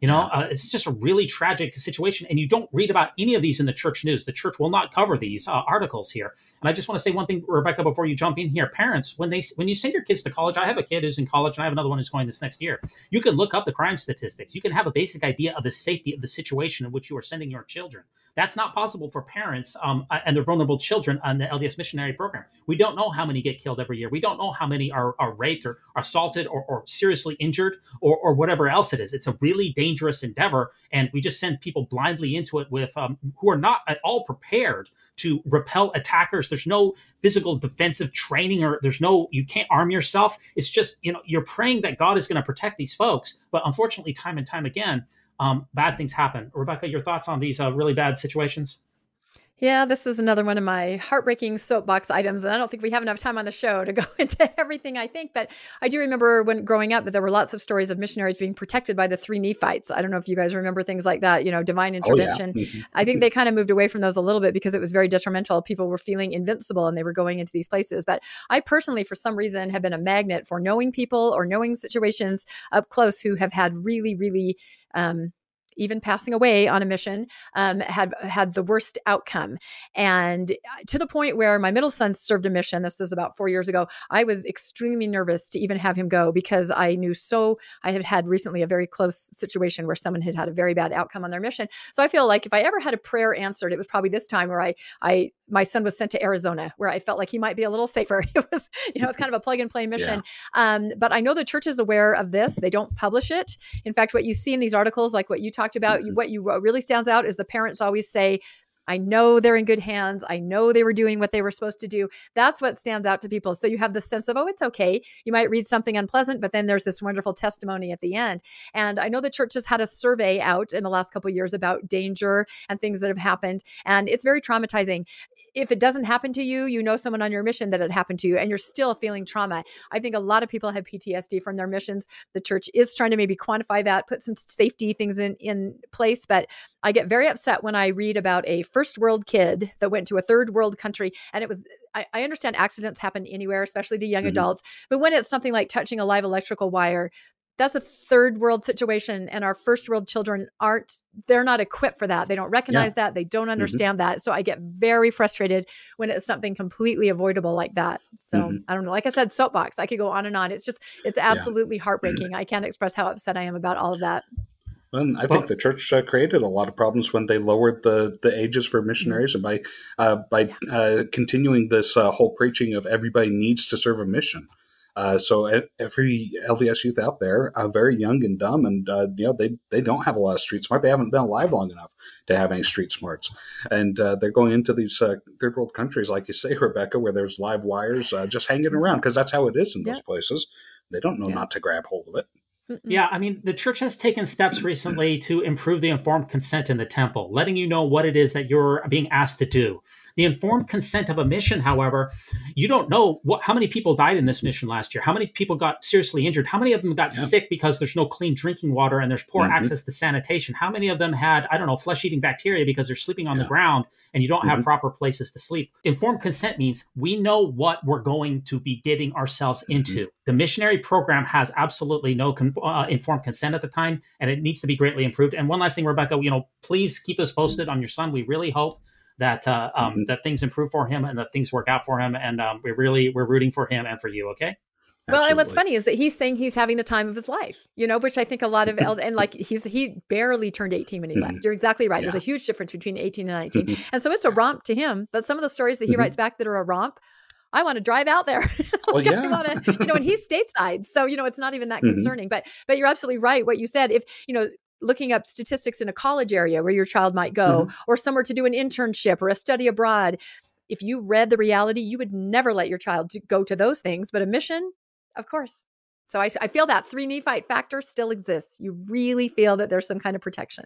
You know, uh, it's just a really tragic situation, and you don't read about any of these in the church news. The church will not cover these uh, articles here. And I just want to say one thing, Rebecca, before you jump in here. Parents, when they when you send your kids to college, I have a kid who's in college, and I have another one who's going this next year. You can look up the crime statistics. You can have a basic idea of the safety of the situation in which you are sending your children. That's not possible for parents um, and their vulnerable children on the LDS missionary program. We don't know how many get killed every year. We don't know how many are, are raped or assaulted or, or seriously injured or, or whatever else it is. It's a really dangerous endeavor, and we just send people blindly into it with um, who are not at all prepared to repel attackers. There's no physical defensive training, or there's no you can't arm yourself. It's just you know you're praying that God is going to protect these folks, but unfortunately, time and time again, um, bad things happen. Rebecca, your thoughts on these uh, really bad situations? Yeah, this is another one of my heartbreaking soapbox items. And I don't think we have enough time on the show to go into everything I think. But I do remember when growing up that there were lots of stories of missionaries being protected by the three Nephites. I don't know if you guys remember things like that, you know, divine intervention. Oh, yeah. Mhm. I think they kind of moved away from those a little bit because it was very detrimental. People were feeling invincible and they were going into these places. But I personally, for some reason, have been a magnet for knowing people or knowing situations up close who have had really, really, um, even passing away on a mission, um, had had the worst outcome, and uh, to the point where my middle son served a mission. This was about four years ago. I was extremely nervous to even have him go because I knew so. I had had recently a very close situation where someone had had a very bad outcome on their mission. So I feel like if I ever had a prayer answered, it was probably this time where I I my son was sent to Arizona, where I felt like he might be a little safer. It was you know it's kind of a plug and play mission. Um, but I know the church is aware of this. They don't publish it. In fact, what you see in these articles, like what you talked about, you, mm-hmm. what you what really stands out is the parents always say. I know they're in good hands. I know they were doing what they were supposed to do. That's what stands out to people. So you have the sense of, oh, it's okay. You might read something unpleasant, but then there's this wonderful testimony at the end. And I know the church has had a survey out in the last couple of years about danger and things that have happened. And it's very traumatizing if it doesn't happen to you, you know someone on your mission that it happened to you and you're still feeling trauma. I think a lot of people have PTSD from their missions. The church is trying to maybe quantify that, put some safety things in, in place. But I get very upset when I read about a first world kid that went to a third world country and it was I, I understand accidents happen anywhere, especially to young Mhm. adults. But when it's something like touching a live electrical wire, that's a third world situation and our first world children aren't they're not equipped for that. They don't recognize that. They don't understand that. So i get very frustrated when it's something completely avoidable like that. So Mhm. i don't know. Like i said soapbox. I could go on and on. It's just it's absolutely heartbreaking. I can't express how upset i am about all of that. And I Well- think the church uh, created a lot of problems when they lowered the, the ages for missionaries, and by uh, by uh, continuing this uh, whole preaching of everybody needs to serve a mission. Uh, so every LDS youth out there are very young and dumb, and uh, you know they they don't have a lot of street smart. They haven't been alive long enough to have any street smarts, and uh, they're going into these uh, third world countries, like you say, Rebecca, where there's live wires uh, just hanging around because that's how it is in those places. They don't know Yeah. not to grab hold of it. Yeah, I mean, the church has taken steps recently to improve the informed consent in the temple, letting you know what it is that you're being asked to do. The informed consent of a mission, however, you don't know what how many people died in this mission last year. How many people got seriously injured? How many of them got Yeah. sick because there's no clean drinking water and there's poor Mhm. access to sanitation? How many of them had I don't know flesh-eating bacteria because they're sleeping on the ground and you don't have Mhm. proper places to sleep? Informed consent means we know what we're going to be getting ourselves into. The missionary program has absolutely no con- uh, informed consent at the time, and it needs to be greatly improved. And one last thing, Rebecca, you know, please keep us posted on your son. We really hope that uh, um, Mhm. that things improve for him and that things work out for him. And um, we really we're rooting for him and for you. Okay. Well, and what's funny is that he's saying he's having the time of his life, you know, which I think a lot of eld- and like he's he barely turned 18 when he left. Mhm. You're exactly right. There's a huge difference between 18 and 19. and so it's a romp to him, but some of the stories that he Mhm. writes back that are a romp, I want to drive out there. Well, Like, I yeah. wanna- you know, and he's stateside, so you know it's not even that concerning. But but you're absolutely right. What you said, if you know, looking up statistics in a college area where your child might go, Mm-hmm. or somewhere to do an internship or a study abroad, if you read the reality, you would never let your child go to those things. But a mission, of course. So I, I feel that three Nephite factor still exists. You really feel that there's some kind of protection.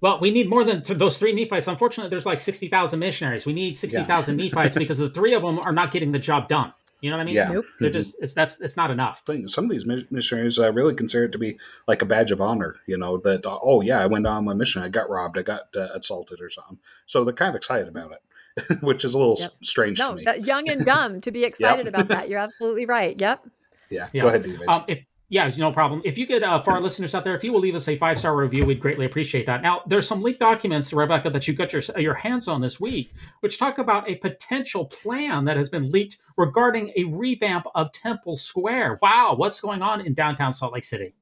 Well, we need more than th- those three Nephites. Unfortunately, there's like sixty thousand missionaries. We need sixty thousand Nephites because the three of them are not getting the job done. You know what I mean? Yeah. Nope. They're just it's that's it's not enough. Some of these missionaries uh, really consider it to be like a badge of honor. You know that uh, oh yeah, I went on my mission, I got robbed, I got uh, assaulted or something. So they're kind of excited about it, which is a little Yep. strange No, to me. that young and dumb to be excited about that. You're absolutely right. Yep. yeah. Yeah. go ahead, David. Um, if yeah, no problem. If you could, uh, for our listeners out there, if you will leave us a five star review, we'd greatly appreciate that. Now, there's some leaked documents, Rebecca, that you got your your hands on this week, which talk about a potential plan that has been leaked regarding a revamp of Temple Square. Wow, what's going on in downtown Salt Lake City?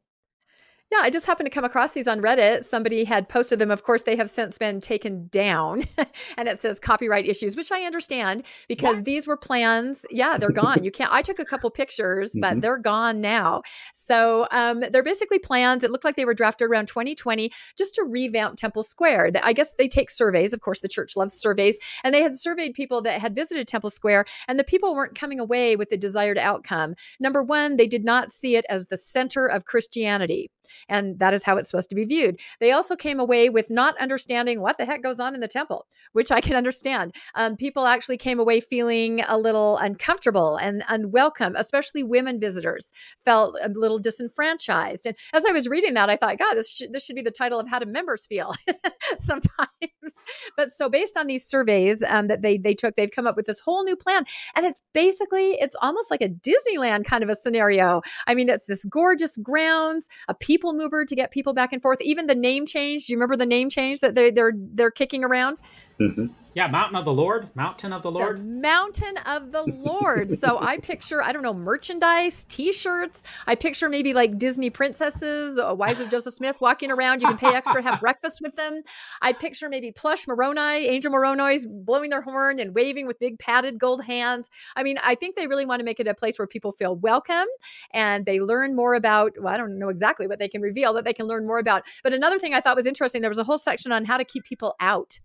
Yeah, I just happened to come across these on Reddit. Somebody had posted them. Of course, they have since been taken down. and it says copyright issues, which I understand because these were plans. Yeah, they're gone. You can't. I took a couple pictures, but Mhm. they're gone now. So um, they're basically plans. It looked like they were drafted around 2020 just to revamp Temple Square. I guess they take surveys. Of course, the church loves surveys. And they had surveyed people that had visited Temple Square, and the people weren't coming away with the desired outcome. Number one, they did not see it as the center of Christianity. And that is how it's supposed to be viewed. They also came away with not understanding what the heck goes on in the temple, which I can understand. Um, people actually came away feeling a little uncomfortable and unwelcome, especially women visitors felt a little disenfranchised. And as I was reading that, I thought, God, this should, this should be the title of How Do Members Feel sometimes. But so based on these surveys um, that they, they took, they've come up with this whole new plan. And it's basically, it's almost like a Disneyland kind of a scenario. I mean, it's this gorgeous grounds, a people mover to get people back and forth. Even the name change. Do you remember the name change that they, they're they're kicking around? Mhm. Yeah, Mountain of the Lord, Mountain of the The Lord. mountain of the Lord. so I picture, I don't know, merchandise, T-shirts. I picture maybe like Disney princesses, uh, wives of Joseph Smith, walking around. You can pay extra, have breakfast with them. I picture maybe plush Moroni, Angel Moroni's blowing their horn and waving with big padded gold hands. I mean, I think they really want to make it a place where people feel welcome and they learn more about. Well, I don't know exactly what they can reveal, but they can learn more about. But another thing I thought was interesting, there was a whole section on how to keep people out.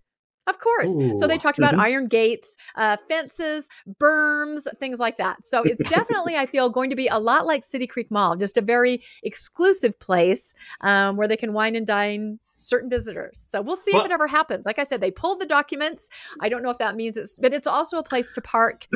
Of course. So they talked about Mhm. iron gates, uh, fences, berms, things like that. So it's definitely, I feel, going to be a lot like City Creek Mall, just a very exclusive place um, where they can wine and dine certain visitors. So we'll see Well- if it ever happens. Like I said, they pulled the documents. I don't know if that means it's, but it's also a place to park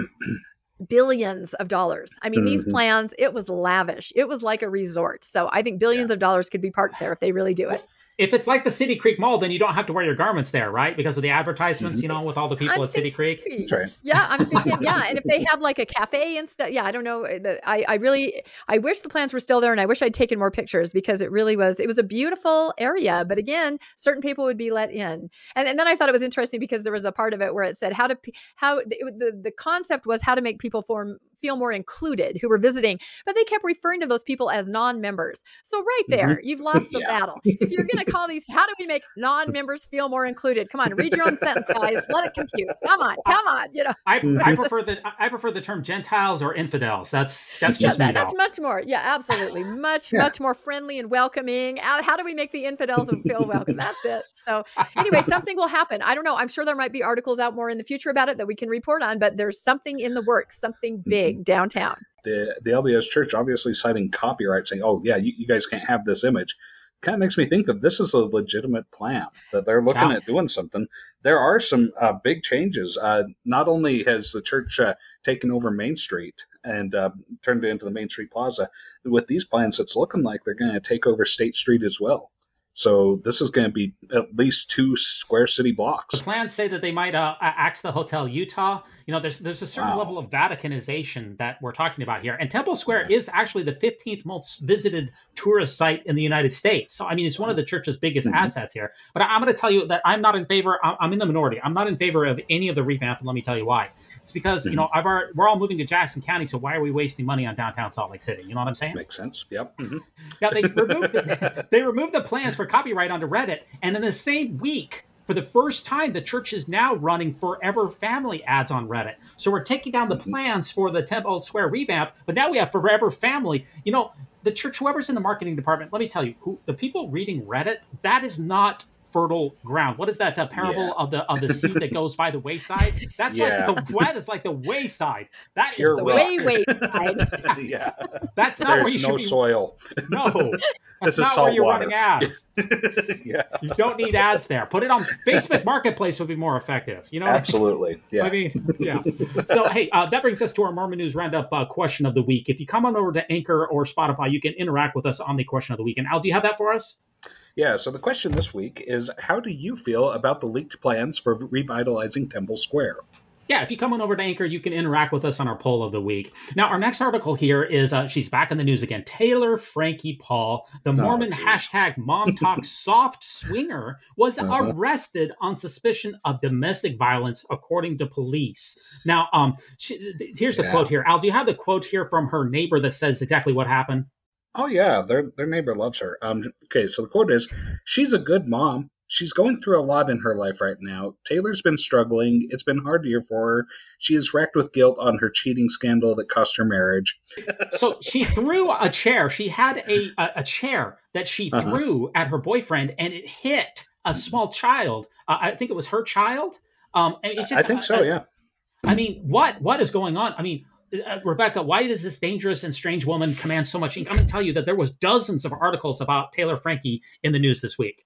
billions of dollars. I mean, these Mhm. plans, it was lavish. It was like a resort. So I think billions of dollars could be parked there if they really do it. If it's like the City Creek Mall, then you don't have to wear your garments there, right? Because of the advertisements, you know, with all the people I'm at City Creek. That's right. Yeah, I'm thinking, yeah, and if they have like a cafe and stuff, yeah, I don't know. uh, I, I really, I wish the plans were still there, and I wish I'd taken more pictures because it really was, it was a beautiful area. But again, certain people would be let in, and, and then I thought it was interesting because there was a part of it where it said how to, how it, the the concept was how to make people form feel more included who were visiting, but they kept referring to those people as non-members. So right there, you've lost the Yeah. battle. If you're going to call these, how do we make non-members feel more included? Come on, read your own sentence, guys. Let it compute. Come on, come on. You know. I. I mm-hmm. prefer the I prefer the term Gentiles or infidels. That's that's Yeah, just me. that, that's though. much more. Yeah, absolutely. Much, Yeah. much more friendly and welcoming. How, how do we make the infidels feel welcome? That's it. So, anyway, something will happen. I don't know. I'm sure there might be articles out more in the future about it that we can report on, but there's something in the works, something mm-hmm. big downtown. the the LDS Church obviously citing copyright, saying, "Oh yeah, you, you guys can't have this image." Kind of makes me think that this is a legitimate plan that they're looking at doing something. There are some uh, big changes. Uh, not only has the church uh, taken over Main Street and uh, turned it into the Main Street Plaza, with these plans, it's looking like they're going to take over State Street as well. So this is going to be at least two square city blocks. The plans say that they might uh, axe the Hotel Utah. You know, there's there's a certain Wow. level of Vaticanization that we're talking about here, and Temple Square is actually the 15th most visited tourist site in the United States. So, I mean, it's one of the church's biggest Mhm. assets here. But I'm going to tell you that I'm not in favor. I'm I'm in the minority. I'm not in favor of any of the revamp, and let me tell you why. It's because you know I've already, we're all moving to Jackson County, so why are we wasting money on downtown Salt Lake City? You know what I'm saying? Makes sense. Yep. Mhm. Now they removed the, they removed the plans for copyright onto Reddit, and in the same week, for the first time, the church is now running Forever Family ads on Reddit. So we're taking down the mm-hmm. plans for the Temple Square revamp, but now we have Forever Family. You know, the church, whoever's in the marketing department, let me tell you, who the people reading Reddit, that is not fertile ground. What is that uh, parable Yeah. of the of the seed that goes by the wayside? That's Yeah. like the that is like the wayside. That is Pure The rock. way, wayside. yeah. that's not where you There's should no be. soil. No, that's This not salt where you're water. running ads. yeah. You don't need ads there. Put it on Facebook Marketplace would be more effective. You know, what I mean? Absolutely. Yeah. I mean, yeah. So, hey, uh, that brings us to our Mormon News Roundup uh, question of the week. If you come on over to Anchor or Spotify, you can interact with us on the question of the week. And Al, do you have that for us? Yeah, so the question this week is how do you feel about the leaked plans for revitalizing Temple Square? Yeah, if you come on over to Anchor, you can interact with us on our poll of the week. Now, our next article here is uh, she's back in the news again. Taylor Frankie Paul, the Mormon hashtag MomTok soft swinger, was Uh-huh. arrested on suspicion of domestic violence, according to police. Now, um, she, th- here's the Yeah. quote here. Al, do you have the quote here from her neighbor that says exactly what happened? Oh yeah, their their neighbor loves her. Um okay, so the quote is she's a good mom. She's going through a lot in her life right now. Taylor's been struggling. It's been hard year for her. She is racked with guilt on her cheating scandal that cost her marriage. so she threw a chair. She had a a, a chair that she Uh-huh. threw at her boyfriend, and it hit a small child. Uh, I think it was her child. Um, and it's just, I think so, yeah. I mean, what what is going on? I mean, uh, Rebecca, why does this dangerous and strange woman command so much ink? I'm going to tell you that there was dozens of articles about Taylor Frankie in the news this week.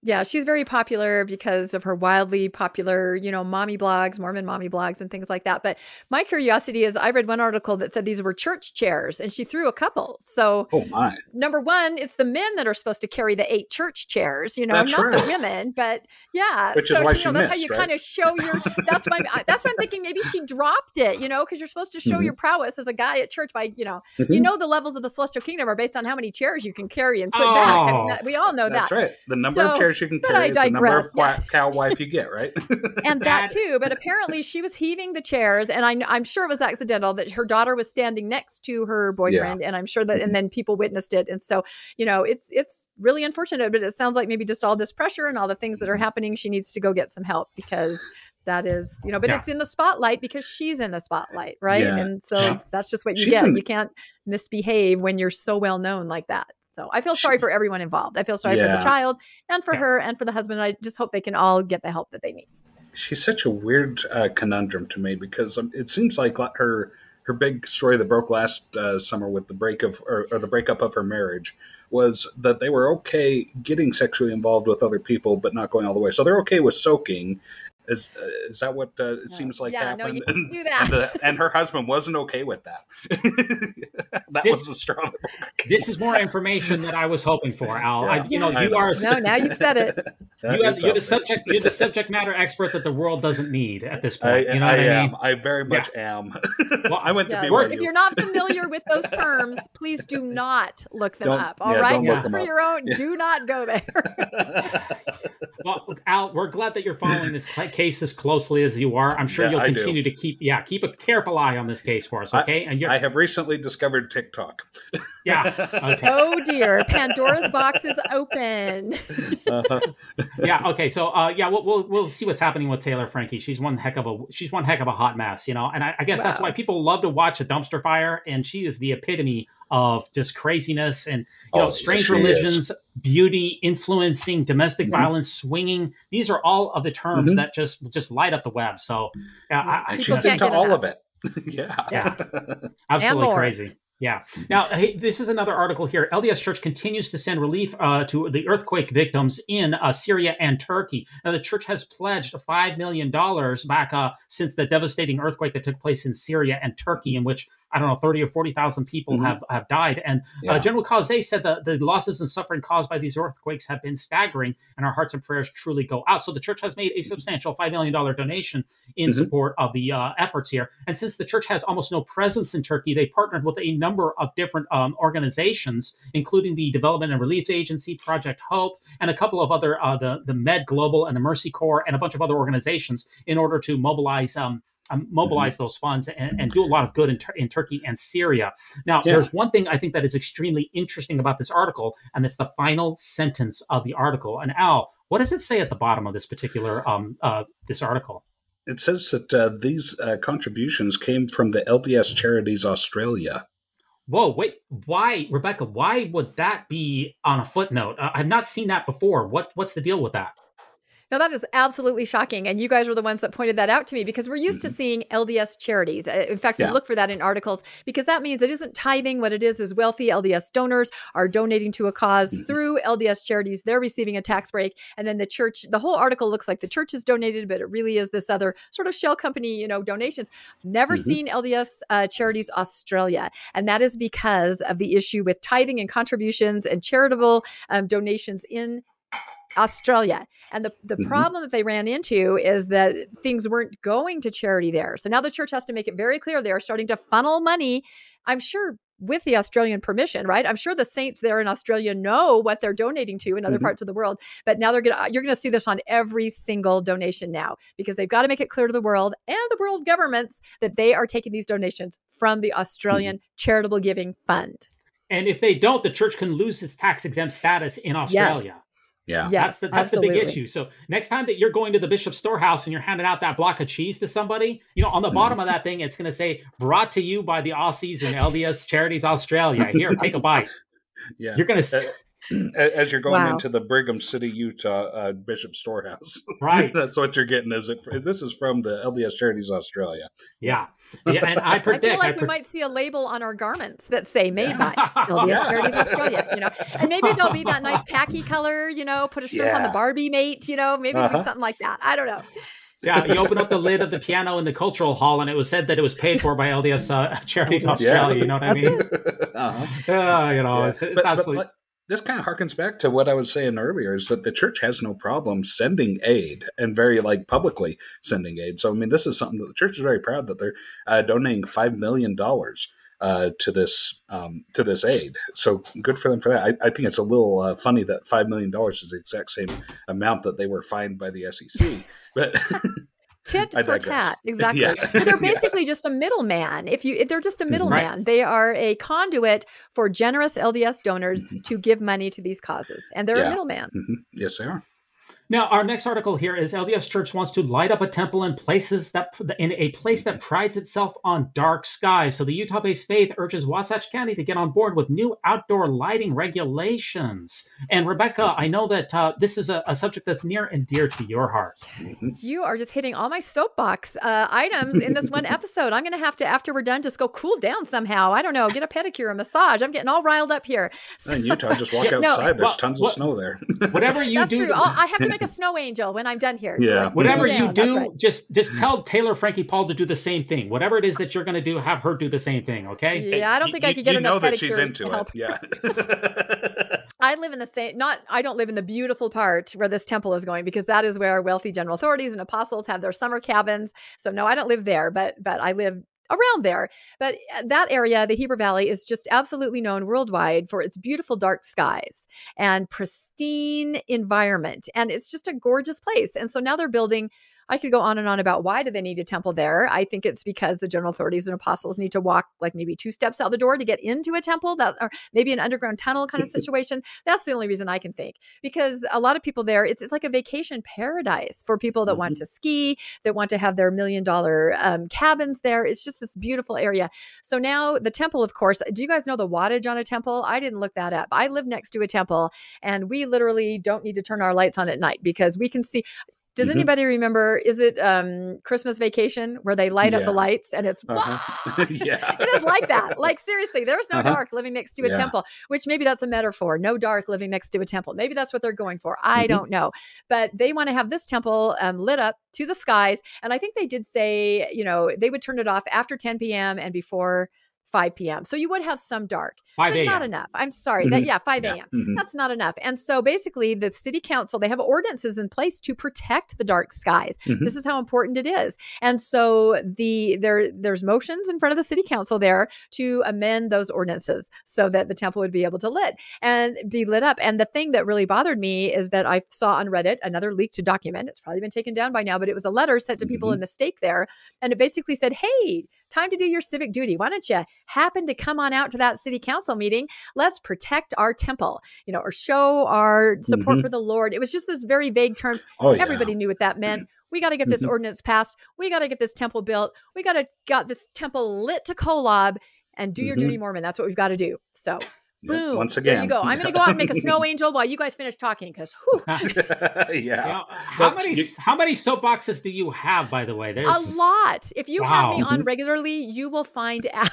Yeah, she's very popular because of her wildly popular, you know, mommy blogs, Mormon mommy blogs, and things like that. But my curiosity is I read one article that said these were church chairs and she threw a couple. So, Oh my! number one, it's the men that are supposed to carry the eight church chairs, you know, That's not the women. But yeah, Which is so why you she know, that's how you right? kind of show your. That's my. That's why I'm thinking maybe she dropped it, you know, because you're supposed to show Mhm. your prowess as a guy at church by, you know, you Mhm. know, the levels of the celestial kingdom are based on how many chairs you can carry and put back. I mean, Oh. that, we all know That's that. That's right. The number So, of chairs you can but carry I is the number of digress, cow wife you get, right? and that That- too. But apparently, she was heaving the chairs, and I, I'm sure it was accidental that her daughter was standing next to her boyfriend, and I'm sure that, and mm-hmm. then people witnessed it, and so you know, it's it's really unfortunate. But it sounds like maybe just all this pressure and all the things that are mm-hmm. happening, she needs to go get some help because that is, you know, but Yeah. it's in the spotlight because she's in the spotlight, right? Yeah. And so Yeah. that's just what you She's get. in- you can't misbehave when you're so well known like that. So I feel sorry for everyone involved. I feel sorry for the child and for Yeah. her and for the husband. I just hope they can all get the help that they need. She's such a weird uh, conundrum to me because um, it seems like her her big story that broke last uh, summer with the break of or, or the breakup of her marriage was that they were okay getting sexually involved with other people, but not going all the way. So they're okay with soaking. Is uh, is that what uh, it seems like Yeah, no, happened? you can And- do that. And, the- and her husband wasn't okay with that. that This- was the strong. This is more information that I was hoping for, Al. I, you know, I you know. are No, now you've said it. you have, you're the subject you're the subject matter expert that the world doesn't need at this I, point. you know I what I am. mean? I very much am. Well, I went Yeah, to we're- BYU. if you're not familiar with those terms, please do not look them Don't- up. All yeah, right, just for up. your own. Yeah. Do not go there. Well, Al, we're glad that you're following this cl- case as closely as you are. I'm sure Yeah, you'll continue to keep, yeah, keep a careful eye on this case for us, okay? and you're, I have recently discovered TikTok. yeah, okay, oh dear, Pandora's box is open. Uh-huh. yeah, okay. So, uh, yeah, we'll, we'll we'll see what's happening with Taylor Frankie. She's one heck of a she's one heck of a hot mess, you know. And I, I guess that's why people love to watch a dumpster fire. And she is the epitome of just craziness and you Oh, know strange she religions, beauty, influencing, domestic Mhm. violence, swinging. These are all of the terms Mhm. that just just light up the web. So, yeah, I, I, And People she's into all enough. of it. yeah. Yeah. Absolutely crazy. Yeah. Now, hey, this is another article here. LDS Church continues to send relief uh, to the earthquake victims in uh, Syria and Turkey. Now, the church has pledged $5 million back uh, since the devastating earthquake that took place in Syria and Turkey, in which, I don't know, 30 or 40,000 people Mhm. have, have died. And Yeah. uh, General Caussé said that the losses and suffering caused by these earthquakes have been staggering, and our hearts and prayers truly go out. So the church has made a substantial $5 million donation in Mhm. support of the uh, efforts here. And since the church has almost no presence in Turkey, they partnered with a number of different um, organizations, including the Development and Relief Agency, Project Hope, and a couple of other, uh, the, the Med Global and the Mercy Corps, and a bunch of other organizations in order to mobilize. Um, mobilize Mm-hmm. those funds and, and do a lot of good in, in Turkey and Syria. Now, Yeah. there's one thing I think that is extremely interesting about this article, and it's the final sentence of the article. And Al, what does it say at the bottom of this particular um, uh, this article? It says that uh, these uh, contributions came from the LDS Charities Australia. Whoa, wait, why, Rebecca? Why would that be on a footnote? Uh, I've not seen that before. What what's the deal with that? No, that is absolutely shocking. And you guys were the ones that pointed that out to me because we're used to seeing LDS charities. Uh, In fact, we Yeah. look for that in articles because that means it isn't tithing. What it is is wealthy LDS donors are donating to a because Mhm. through LDS charities. They're receiving a tax break. And then the church, the whole article looks like the church is donated, but it really is this other sort of shell company, you know, donations. Never Mhm. seen LDS uh, Charities Australia. And that is because of the issue with tithing and contributions and charitable um, donations in Australia. And the, the Mhm. problem that they ran into is that things weren't going to charity there. So now the church has to make it very clear they are starting to funnel money, I'm sure with the Australian permission, right? I'm sure the saints there in Australia know what they're donating to in other Mhm. parts of the world. But now they're gonna you're gonna see this on every single donation now because they've got to make it clear to the world and the world governments that they are taking these donations from the Australian Charitable Giving Fund. And if they don't, the church can lose its tax exempt status in Australia. Yeah. Yes, that's the that's the big issue. So next time that you're going to the bishop's storehouse and you're handing out that block of cheese to somebody, you know, on the hmm. bottom of that thing, it's going to say "Brought to you by the Aussies and LDS Charities Australia." Here, take a bite. Yeah. You're going to. Uh, A- As you're going Wow. into the Brigham City, Utah uh, Bishop Storehouse, Right. That's what you're getting. Is it? This is from the LDS Charities Australia. Yeah. Yeah. And I I feel like we pre- might see a label on our garments that say "Made by LDS Yeah. Charities Australia." You know, and maybe there'll be that nice khaki color. You know, put a shrimp on the Barbie mate. You know, maybe it'll be Uh-huh. something like that. I don't know. Yeah, you open up the lid of the piano in the cultural hall, and it was said that it was paid for by LDS uh, Charities Australia. You know what I That's mean? uh-huh. Uh, you know, Yeah. it's, it's But- but absolutely. like, this kind of harkens back to what I was saying earlier: is that the church has no problem sending aid and very like publicly sending aid. So I mean, this is something that the church is very proud that they're uh, donating five million dollars. Uh, to this um, to this aid, so good for them for that. I, I think it's a little uh, funny that five million dollars is the exact same amount that they were fined by the SEC. But Tit I for digress. tat, exactly. Yeah. But they're Yeah. basically just a middleman. If you, they're just a Mhm. middleman. They are a conduit for generous LDS donors Mhm. to give money to these causes, and they're a Yeah. middleman. Mhm. yes, they are. Now, our next article here is LDS Church wants to light up a temple in places that in a place that prides itself on dark skies. So the Utah-based faith urges Wasatch County to get on board with new outdoor lighting regulations. And Rebecca, I know that uh, this is a, a subject that's near and dear to your heart. You are just hitting all my soapbox uh, items in this one episode. I'm going to have to, after we're done, just go cool down somehow. I don't know, get a pedicure, a massage. I'm getting all riled up here. So- In Utah, just walk No, outside. There's well, tons what- of snow there. Whatever you That's do, true. I'll, I have to make a snow angel when I'm done here. So, Yeah. like, whatever you down. Do, right. just just tell Taylor Frankie Paul to do the same thing. Whatever it is that you're going to do, have her do the same thing. Okay? Yeah, I don't think I could get you enough know that she's pedicures into to it. Yeah. I live in the same not I don't live in the beautiful part where this temple is going because that is where wealthy general authorities and apostles have their summer cabins. So no, I don't live there, but but I live around there. But uh, that area, the Heber Valley, is just absolutely known worldwide for its beautiful dark skies and pristine environment. And it's just a gorgeous place. And so now they're building I could go on and on about why do they need a temple there. I think it's because the general authorities and apostles need to walk like maybe two steps out the door to get into a temple that or maybe an underground tunnel kind of situation. That's the only reason I can think because a lot of people there, it's, it's like a vacation paradise for people that want to ski, that want to have their million dollar um, cabins there. It's just this beautiful area. So now the temple, of course, do you guys know the wattage on a temple? I didn't look that up. I live next to a temple and we literally don't need to turn our lights on at night because we can see. Does Mhm. anybody remember? Is it um, Christmas Vacation where they light up the lights and it's Uh-huh. yeah. it is like that. Like seriously, there's no Uh-huh. dark living next to a Yeah. temple, which maybe that's a metaphor. No dark living next to a temple. Maybe that's what they're going for. I Mhm. don't know. But they want to have this temple um, lit up to the skies. And I think they did say, you know, they would turn it off after 10 p.m. and before 5 p.m. So you would have some dark, 5 but not enough. I'm sorry. That Mhm. yeah, 5 Yeah. a.m. Mhm. That's not enough. And so basically, the city council, they have ordinances in place to protect the dark skies. Mhm. This is how important it is. And so the there there's motions in front of the city council there to amend those ordinances so that the temple would be able to lit and be lit up. And the thing that really bothered me is that I saw on Reddit another leaked document. It's probably been taken down by now, but it was a letter sent to people Mhm. in the stake there. And it basically said, Hey, time to do your civic duty. Why don't you happen to come on out to that city council meeting? Let's protect our temple, you know, or show our support Mhm. for the Lord. It was just this very vague terms. Oh, yeah. Everybody knew what that meant. We got to get this Mhm. ordinance passed. We got to get this temple built. We got to got this temple lit to Kolob and do your Mhm. duty, Mormon. That's what we've got to do. So, boom. Once There again. you go. I'm going to go out and make a snow angel while you guys finish talking because yeah. Yeah. How But many you- how many soapboxes do you have, by the way? There's a lot. If you have me on regularly, you will find out.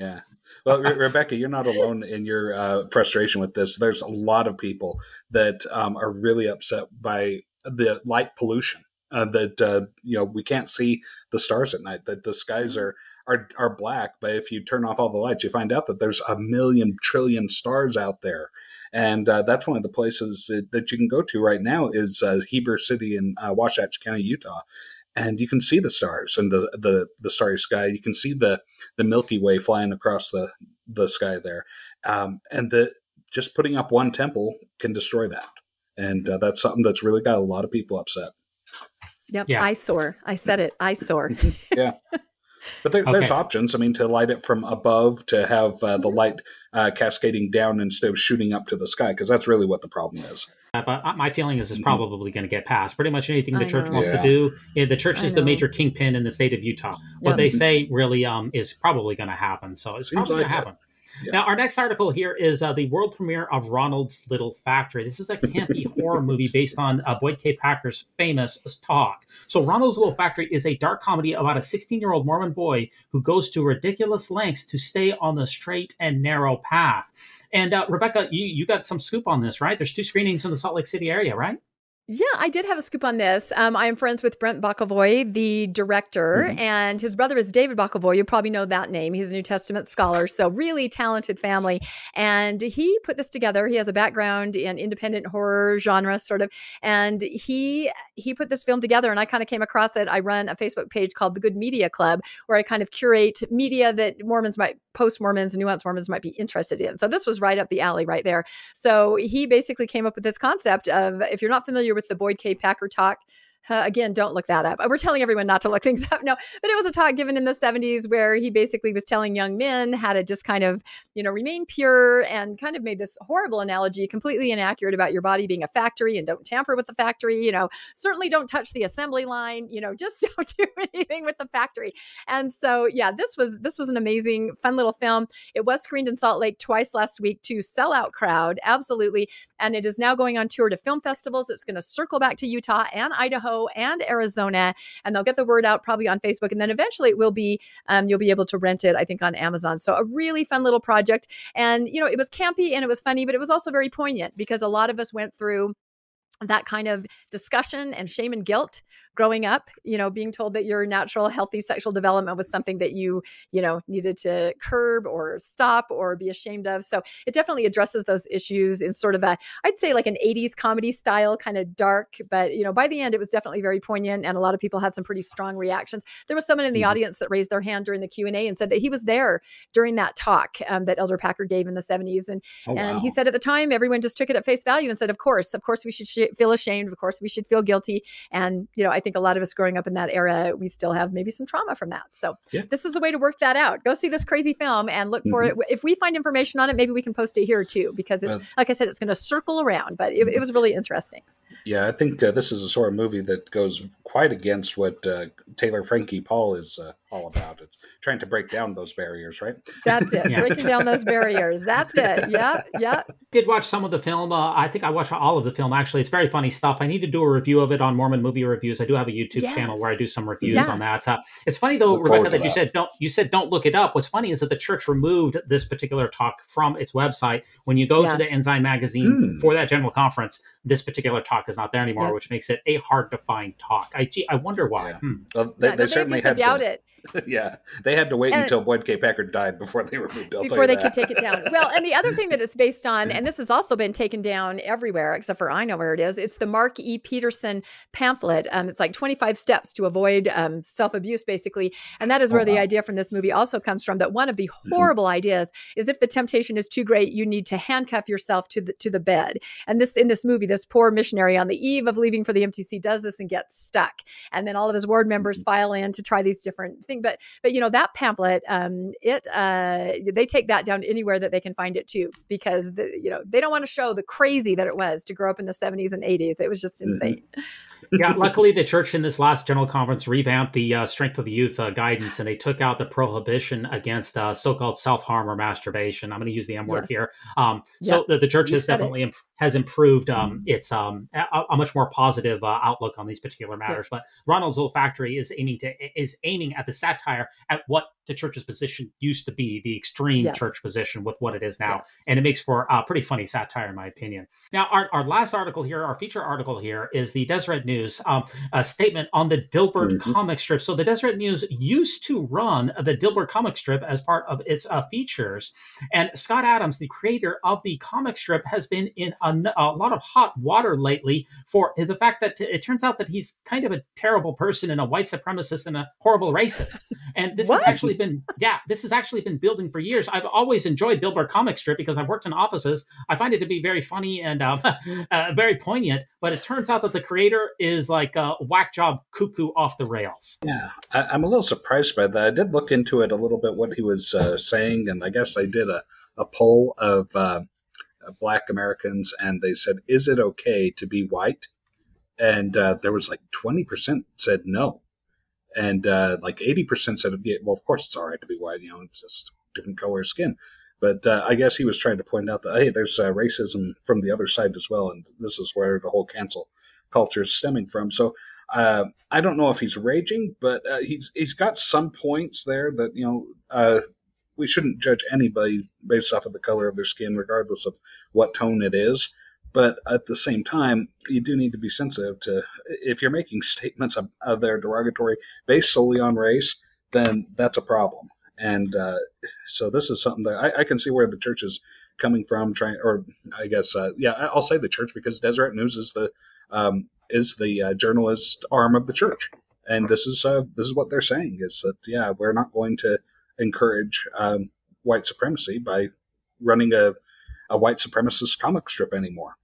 Yeah. Well, Re- Rebecca, you're not alone in your uh, frustration with this. There's a lot of people that um, are really upset by the light pollution. Uh, that uh, you know we can't see the stars at night. That the skies are are are black. But if you turn off all the lights, you find out that there's a million trillion stars out there. And uh, that's one of the places that, that you can go to right now is uh, Heber City in uh, Wasatch County, Utah, and you can see the stars and the the the starry sky. You can see the the Milky Way flying across the the sky there, um, and the just putting up one temple can destroy that, and uh, that's something that's really got a lot of people upset. yep. Yeah. Eyesore. I said it. Eyesore. But there, there's options. I mean, to light it from above, to have uh, the Mm-hmm. light uh, cascading down instead of shooting up to the sky, because that's really what the problem is. but uh, my feeling is it's Mhm. probably going to get passed. Pretty much anything the I church know. wants Yeah. to do. yeah, the church is the major kingpin in the state of Utah. What Yeah. they say really um is probably going to happen. So it's Seems probably going to happen. Yeah. Now, our next article here is uh, the world premiere of Ronald's Little Factory. This is a campy horror movie based on uh, Boyd K. Packer's famous talk. So, Ronald's Little Factory is a dark comedy about a 16 year old Mormon boy who goes to ridiculous lengths to stay on the straight and narrow path. And uh, Rebecca, you, you got some scoop on this, right? There's two screenings in the Salt Lake City area, right? Yeah, I did have a scoop on this. Um, I am friends with Brent Bokovoy, the director, Mhm. and his brother is David Bokovoy. You probably know that name. He's a New Testament scholar, so really talented family. And he put this together. He has a background in independent horror genre, sort of, and he he put this film together. And I kind of came across it. I run a Facebook page called the Good Media Club, where I kind of curate media that Mormons might, post Mormons, nuanced Mormons might be interested in. So this was right up the alley, right there. So he basically came up with this concept of if you're not familiar with the Boyd K. Packer talk, uh, again, don't look that up. We're telling everyone not to look things up. No, but it was a talk given in the 70s where he basically was telling young men how to just kind of, you know, remain pure and kind of made this horrible analogy, completely inaccurate about your body being a factory and don't tamper with the factory. You know, certainly don't touch the assembly line. You know, just don't do anything with the factory. And so, yeah, this was this was an amazing, fun little film. It was screened in Salt Lake twice last week to sell out crowd, absolutely. And it is now going on tour to film festivals. It's going to circle back to Utah and And Arizona, and they'll get the word out probably on Facebook, and then eventually it will be um, you'll be able to rent it, I think, on Amazon. So a really fun little project, and you know it was campy and it was funny, but it was also very poignant because a lot of us went through that kind of discussion and shame and guilt growing up you know being told that your natural healthy sexual development was something that you you know needed to curb or stop or be ashamed of so it definitely addresses those issues in sort of a i'd say like an 80s comedy style kind of dark but you know by the end it was definitely very poignant and a lot of people had some pretty strong reactions there was someone in the Mhm. audience that raised their hand during the q&a and said that he was there during that talk um, that elder packer gave in the 70s and Oh, and wow. he said at the time, everyone just took it at face value and said, "Of course, of course, we should sh- feel ashamed. Of course, we should feel guilty." And you know, I think a lot of us growing up in that era, we still have maybe some trauma from that. So Yeah. this is the way to work that out. Go see this crazy film and look for it. Mm-hmm. If we find information on it, maybe we can post it here too, because it's Well- like I said, it's going to circle around. But it, it was really interesting. Yeah, I think uh, this is a sort of movie that goes quite against what uh, Taylor Frankie Paul is uh, all about. It's trying to break down those barriers, right? That's it. Yeah. Breaking down those barriers. That's it. Yeah, yeah. did watch some of the film. Uh, I think I watched all of the film. Actually, it's very funny stuff. I need to do a review of it on Mormon Movie Reviews. I do have a YouTube Yes. channel where I do some reviews Yeah. on that. Uh, it's funny though, Look Rebecca, to that you said don't. You said don't look it up. What's funny is that the church removed this particular talk from its website. When you go Yeah. to the Ensign magazine Mm. for that general conference, this particular talk is not there anymore, Yeah. which makes it a hard to find talk. I gee, I wonder why. Yeah. Hmm. Well, they, Yeah, they no, certainly just had doubt to, it. Yeah, they had to wait And- until Boyd K. Packer died before they removed it. Before they that. could take it down. Well, and the other thing that it's based on, and this has also been taken down everywhere except for I know where it is. It's the Mark E. Petersen pamphlet. Um, it's like 25 steps to avoid um, self abuse, basically, and that is Oh, where the idea from this movie also comes from. That one of the Mm-hmm. horrible ideas is if the temptation is too great, you need to handcuff yourself to the to the bed. And this in this movie, this poor missionary on the eve of leaving for the MTC does this and gets stuck, and then all of his ward members Mm-hmm. file in to try these different things. But but you know that pamphlet, um, it uh, they take that down anywhere that they can find it too, because the, you know they don't want to show the crazy that it was to grow up in the 70s and 80s. It was just Mhm. insane. yeah, luckily the church in this last general conference revamped the uh, strength of the youth uh, guidance, and they took out the prohibition against uh, so-called self-harm or masturbation. I'm going to use the M word Yes. here. Um, so the, the church You has definitely imp- has improved um, its um, a, a much more positive uh, outlook on these particular matters. But Ronald's Old Factory is aiming to is aiming at the satire at what the church's position used to be, the extreme Yes. church position with what it is now Yes. and it makes for uh, pretty funny satire, in my opinion. Now, our, our last article here, our feature article here, is the Deseret News um, a statement on the Dilbert Mhm. comic strip. So, the Deseret News used to run the Dilbert comic strip as part of its uh, features, and Scott Adams, the creator of the comic strip, has been in a lot of hot water lately for the fact that it turns out that he's kind of a terrible person and a white supremacist and a horrible racist. And this is has actually been, yeah, this has actually been building for years. I've always enjoyed Dilbert comic strip because I've worked in offices. I find it to be very funny and um, uh, very poignant. But it turns out that the creator is like a whack job cuckoo off the rails. Yeah, I, I'm a little surprised by that. I did look into it a little bit, what he was uh, saying, and I guess I did a, a poll of uh, black Americans, and they said, Is it okay to be white? And uh, there was like 20% said no. And uh, like 80% said, Well, of course it's all right to be white. You know, it's just different color of skin. But uh, I guess he was trying to point out that hey, there's uh, racism from the other side as well, and this is where the whole cancel culture is stemming from. So uh, I don't know if he's raging, but uh, he's he's got some points there that you know uh, we shouldn't judge anybody based off of the color of their skin, regardless of what tone it is. But at the same time, you do need to be sensitive to if you're making statements of, of their derogatory based solely on race, then that's a problem. And uh, so this is something that I, I, can see where the church is coming from. Trying, or I guess, uh, yeah, I'll say the church because Deseret News is the um, is the uh, journalist arm of the church, and this is uh, this is what they're saying is that yeah, we're not going to encourage um, white supremacy by running a a white supremacist comic strip anymore.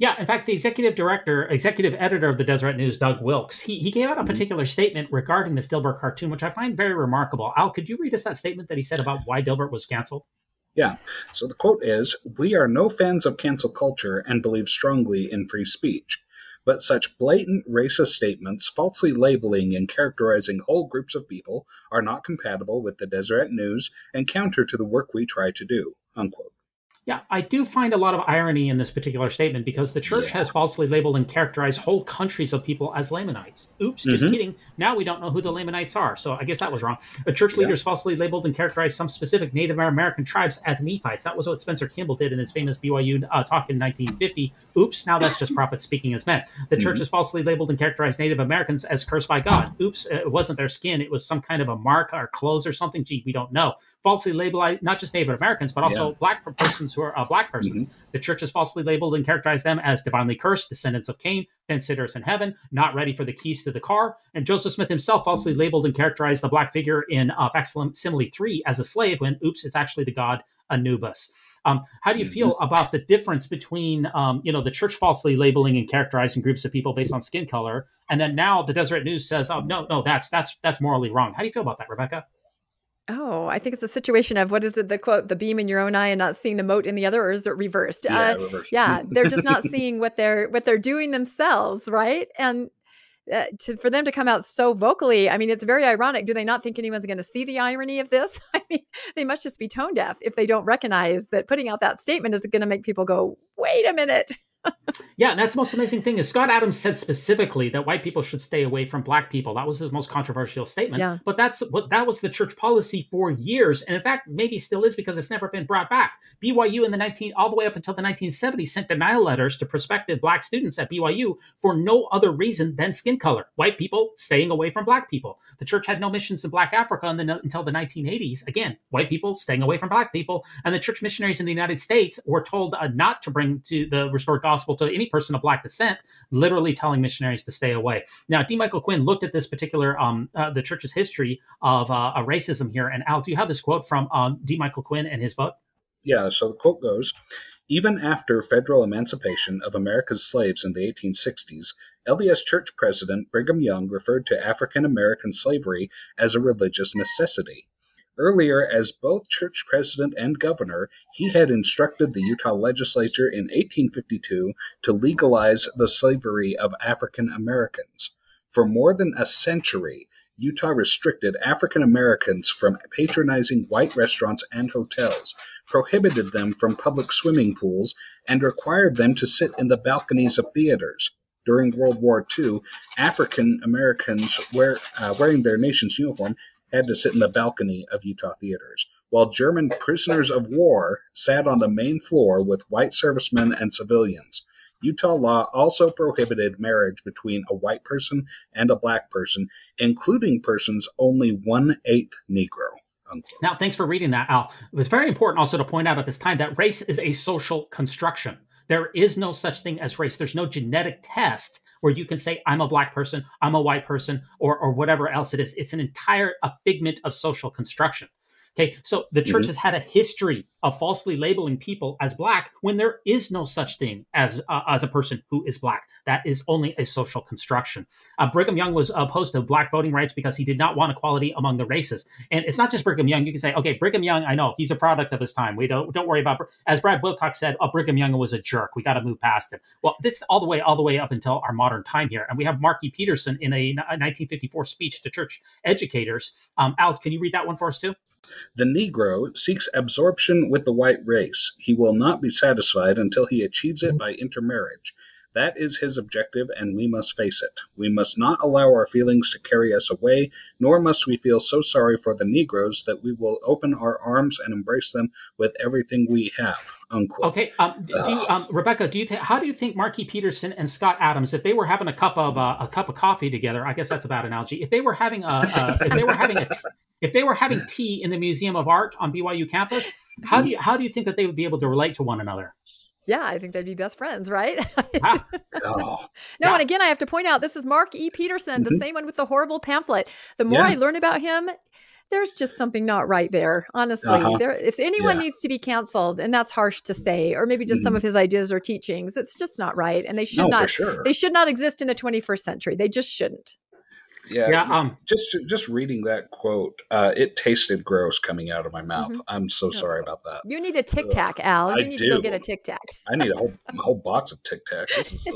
Yeah, in fact, the executive director, executive editor of the Deseret News, Doug Wilks, he, he gave out a mm-hmm. particular statement regarding this Dilbert cartoon, which I find very remarkable. Al, could you read us that statement that he said about why Dilbert was canceled? Yeah. So the quote is We are no fans of cancel culture and believe strongly in free speech. But such blatant racist statements, falsely labeling and characterizing whole groups of people, are not compatible with the Deseret News and counter to the work we try to do. Unquote. Yeah, I do find a lot of irony in this particular statement because the church yeah. has falsely labeled and characterized whole countries of people as Lamanites. Oops, just mm-hmm. kidding. Now we don't know who the Lamanites are, so I guess that was wrong. The church yeah. leaders falsely labeled and characterized some specific Native American tribes as Nephites. That was what Spencer Kimball did in his famous BYU uh, talk in 1950. Oops, now that's just prophets speaking as men. The mm-hmm. church has falsely labeled and characterized Native Americans as cursed by God. Oops, it wasn't their skin; it was some kind of a mark or clothes or something. Gee, we don't know falsely labeled not just Native Americans, but also yeah. black persons who are uh, black persons. Mm-hmm. The church has falsely labeled and characterized them as divinely cursed, descendants of Cain, fence sitters in heaven, not ready for the keys to the car. And Joseph Smith himself falsely labeled and characterized the black figure in uh, Facsimile 3 as a slave when, oops, it's actually the god Anubis. Um, how do you feel mm-hmm. about the difference between, um, you know, the church falsely labeling and characterizing groups of people based on skin color, and then now the Deseret News says, "Oh no, no, that's that's that's morally wrong." How do you feel about that, Rebecca? Oh, I think it's a situation of what is it? The quote: "The beam in your own eye and not seeing the mote in the other," or is it reversed? Yeah, uh, reversed. yeah they're just not seeing what they're what they're doing themselves, right? And uh, to, for them to come out so vocally, I mean, it's very ironic. Do they not think anyone's going to see the irony of this? I mean, they must just be tone deaf if they don't recognize that putting out that statement is going to make people go, "Wait a minute." Yeah, and that's the most amazing thing is Scott Adams said specifically that white people should stay away from black people. That was his most controversial statement. Yeah. But that's what that was the church policy for years, and in fact, maybe still is because it's never been brought back. BYU in the 19 all the way up until the 1970s sent denial letters to prospective black students at BYU for no other reason than skin color. White people staying away from black people. The church had no missions in black Africa until the 1980s. Again, white people staying away from black people, and the church missionaries in the United States were told uh, not to bring to the restored gospel to any person of black descent, literally telling missionaries to stay away. Now, D. Michael Quinn looked at this particular um, uh, the church's history of uh, racism here, and Al, do you have this quote from um, D. Michael Quinn and his book? Yeah. So the quote goes. Even after federal emancipation of America's slaves in the 1860s, LDS Church President Brigham Young referred to African American slavery as a religious necessity. Earlier, as both church president and governor, he had instructed the Utah legislature in 1852 to legalize the slavery of African Americans. For more than a century, Utah restricted African Americans from patronizing white restaurants and hotels, prohibited them from public swimming pools, and required them to sit in the balconies of theaters. During World War II, African Americans wear, uh, wearing their nation's uniform had to sit in the balcony of Utah theaters, while German prisoners of war sat on the main floor with white servicemen and civilians. Utah law also prohibited marriage between a white person and a black person, including persons only one eighth Negro. Now, thanks for reading that, Al. It was very important also to point out at this time that race is a social construction. There is no such thing as race. There's no genetic test where you can say, I'm a black person, I'm a white person, or, or whatever else it is. It's an entire a figment of social construction. Okay, so the church mm-hmm. has had a history of falsely labeling people as black when there is no such thing as uh, as a person who is black. That is only a social construction. Uh, Brigham Young was opposed to black voting rights because he did not want equality among the races. And it's not just Brigham Young. You can say, okay, Brigham Young, I know he's a product of his time. We don't don't worry about. As Brad Wilcox said, oh, Brigham Young was a jerk. We got to move past him. Well, this all the way all the way up until our modern time here, and we have Marky Peterson in a, a 1954 speech to church educators. Um, Al, can you read that one for us too? The Negro seeks absorption with the white race. He will not be satisfied until he achieves it by intermarriage. That is his objective, and we must face it. We must not allow our feelings to carry us away, nor must we feel so sorry for the Negroes that we will open our arms and embrace them with everything we have. Unquote. Okay, um, do you, um, Rebecca, do you th- how do you think Marky Peterson and Scott Adams, if they were having a cup of uh, a cup of coffee together, I guess that's a bad analogy. If they were having a, a if they were having a if they were having tea in the Museum of Art on BYU campus, how do you how do you think that they would be able to relate to one another? Yeah, I think they'd be best friends, right? Ah, Oh, No, Yeah. and again, I have to point out this is Mark E. Petersen, the Mhm. same one with the horrible pamphlet. The more Yeah. I learn about him, there's just something not right there. Honestly, Uh-huh. there if anyone Yeah. needs to be canceled, and that's harsh to say, or maybe just some Mhm. of his ideas or teachings, it's just not right, and they should no, not. sure. They should not exist in the 21st century. They just shouldn't. Yeah, yeah, um, just just reading that quote, uh, it tasted gross coming out of my mouth. Mhm. I'm so Yeah. sorry about that. You need a Tic Tac, Al. I You need to go get a Tic Tac. I need a whole a whole box of Tic Tacs. This.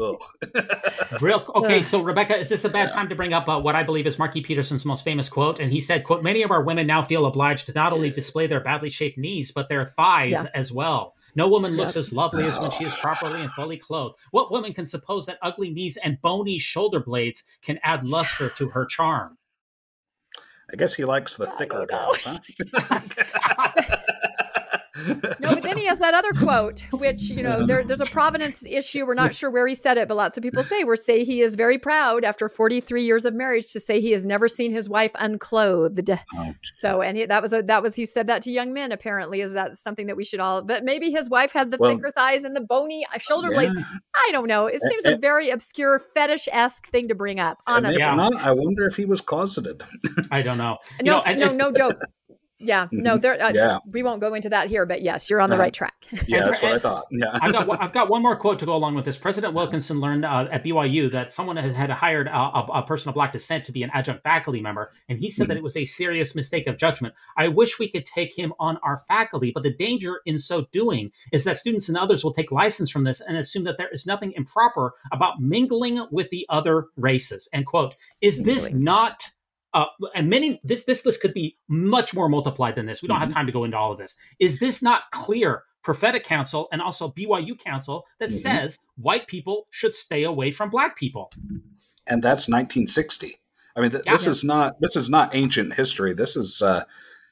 Real okay, Ugh. so Rebecca, is this a bad Yeah. time to bring up uh, what I believe is Marky Peterson's most famous quote? And he said, "quote Many of our women now feel obliged to not only display their badly shaped knees, but their thighs Yeah. as well. No woman looks as lovely as when she is properly and fully clothed. What woman can suppose that ugly knees and bony shoulder blades can add luster to her charm?" I guess he likes the thicker guys, huh? No, but then he has that other quote, which you know there, there's a provenance issue. We're not sure where he said it, but lots of people say we say he is very proud after 43 years of marriage to say he has never seen his wife unclothed. Oh. So, and he, that was a, that was he said that to young men. Apparently, is that something that we should all? But maybe his wife had the Well, thicker thighs and the bony uh, shoulder Yeah. blades. I don't know. It seems a very obscure fetish esque thing to bring up. And if Honestly, Yeah. not, I wonder if he was closeted. I don't know. You no, know, and no, no joke. Yeah, no, there. Uh, Yeah. we won't go into that here, but yes, you're on the Uh-huh. right track. Yeah, that's what I thought. Yeah. I've got one- I've got one more quote to go along with this. President Wilkinson learned uh, at BYU that someone had, had hired a, a, a person of black descent to be an adjunct faculty member, and he said that it was a serious mistake of judgment. I wish we could take him on our faculty, but the danger in so doing is that students and others will take license from this and assume that there is nothing improper about mingling with the other races. End quote. Is this not? Uh, and many this this list could be much more multiplied than this. We don't have time to go into all of this. Is this not clear prophetic counsel and also BYU counsel that Mhm. says white people should stay away from black people? and that's 1960. I mean, th- Yeah. this is not this is not ancient history. This is uh,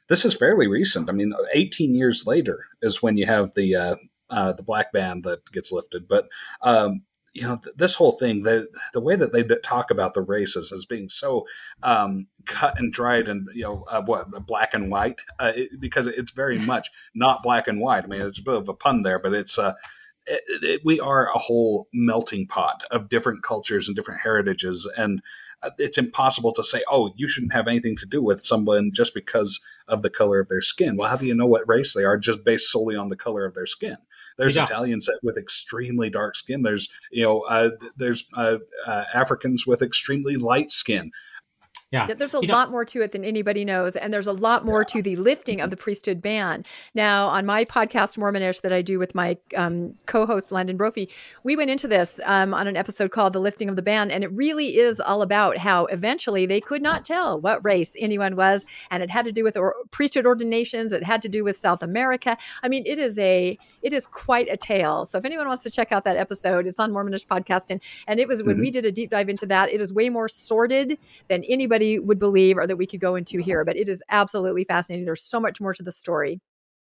this is fairly recent. I mean, 18 years later is when you have the uh, uh, the black ban that gets lifted. But um, you know, th- this whole thing, the the way that they talk about the races as being so um, cut and dried and you know uh, what black and white, uh, it, because it's very much not black and white. I mean, it's a bit of a pun there, but it's uh, it, it, we are a whole melting pot of different cultures and different heritages, and uh, it's impossible to say, "Oh, you shouldn't have anything to do with someone just because of the color of their skin." Well, how do you know what race they are just based solely on the color of their skin? There's Yeah. Italians with extremely dark skin. There's you know, uh, there's uh, uh, Africans with extremely light skin. Yeah, Yeah, There's a You know- lot more to it than anybody knows. And there's a lot more to the lifting of the priesthood ban. Now, on my podcast, Mormonish, that I do with my um, co host, Landon Brophy, we went into this um, on an episode called The Lifting of the Ban. And it really is all about how eventually they could not tell what race anyone was. And it had to do with or- priesthood ordinations, it had to do with South America. I mean, it is a. It is quite a tale. So if anyone wants to check out that episode, it's on Mormonish Podcasting. and and it was when we did a deep dive into that. It is way more sordid than anybody would believe or that we could go into here. But it is absolutely fascinating. There's so much more to the story.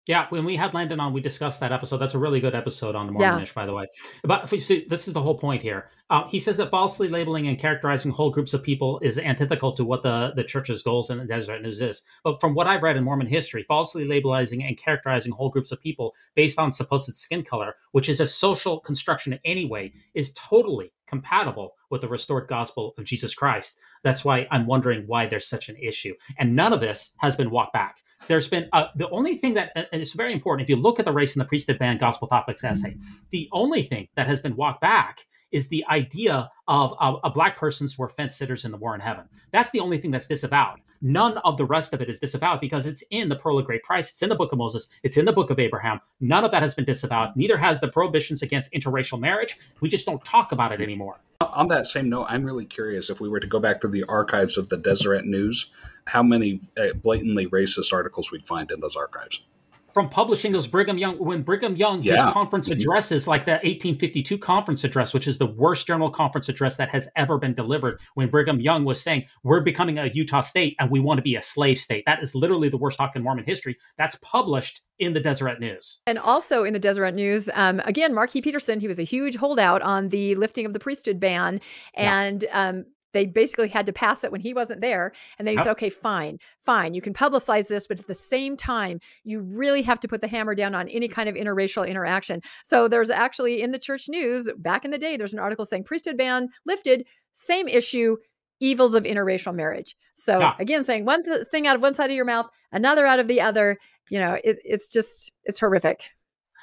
Yeah, when we had Landon on, we discussed that episode. That's a really good episode on the Yeah. Mormonish, by the way. But see, this is the whole point here. Uh, he says that falsely labeling and characterizing whole groups of people is antithetical to what the, the church's goals and the Deseret News is. But from what I've read in Mormon history, falsely labeling and characterizing whole groups of people based on supposed skin color, which is a social construction anyway, is totally compatible with the restored gospel of Jesus Christ. That's why I'm wondering why there's such an issue. And none of this has been walked back. There's been uh, the only thing that and it's very important if you look at the race and the priesthood ban gospel topics essay the only thing that has been walked back is the idea of, of black persons were fence sitters in the war in heaven. That's the only thing that's disavowed. None of the rest of it is disavowed because it's in the pearl of great price. It's in the book of moses. It's in the book of abraham. None of that has been disavowed. Neither has the prohibitions against interracial marriage. We just don't talk about it anymore on that same note, I'm really curious if we were to go back to the archives of the Deseret News, how many uh, blatantly racist articles we'd find in those archives. From publishing those Brigham Young when Brigham Young Yeah. his conference addresses like the 1852 conference address which is the worst general conference address that has ever been delivered when Brigham Young was saying we're becoming a Utah state and we want to be a slave state that is literally the worst talk in Mormon history that's published in the Deseret News And also in the Deseret News, um, again, Mark E. Petersen, he was a huge holdout on the lifting of the priesthood ban. Yeah. And um, they basically had to pass it when he wasn't there. And then he Yep. said, okay, fine, fine. You can publicize this, but at the same time, you really have to put the hammer down on any kind of interracial interaction. So there's actually in the church news back in the day, there's an article saying priesthood ban lifted, same issue. Evils of interracial marriage. So again, saying one th- thing out of one side of your mouth, another out of the other. You know, it, it's just it's horrific.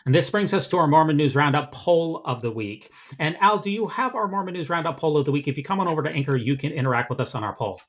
And this brings us to our Mormon News Roundup poll of the week and Al do you have our Mormon News Roundup poll of the week if you come on over to Anchor you can interact with us on our poll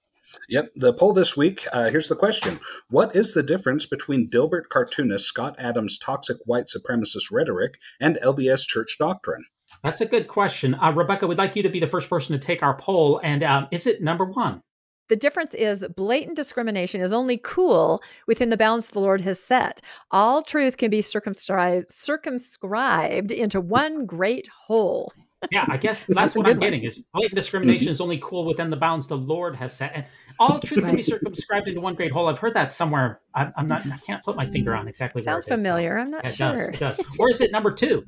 Yep. The poll this week uh, here's the question What is the difference between Dilbert cartoonist Scott Adams' toxic white supremacist rhetoric and LDS church doctrine? That's a good question. Uh, Rebecca, we'd like you to be the first person to take our poll. And um, is it number one? The difference is blatant discrimination is only cool within the bounds the Lord has set. All truth can be circumscribed, circumscribed into one great whole. Yeah, I guess That's that's what I'm one. getting is blatant discrimination mm-hmm. is only cool within the bounds the Lord has set. And all truth can be circumscribed into one great whole. I've heard that somewhere. I, I'm not. I can't put my finger on exactly. Sounds it is, though. familiar. I'm not Yeah, it sure. does. It does. Or is it number two?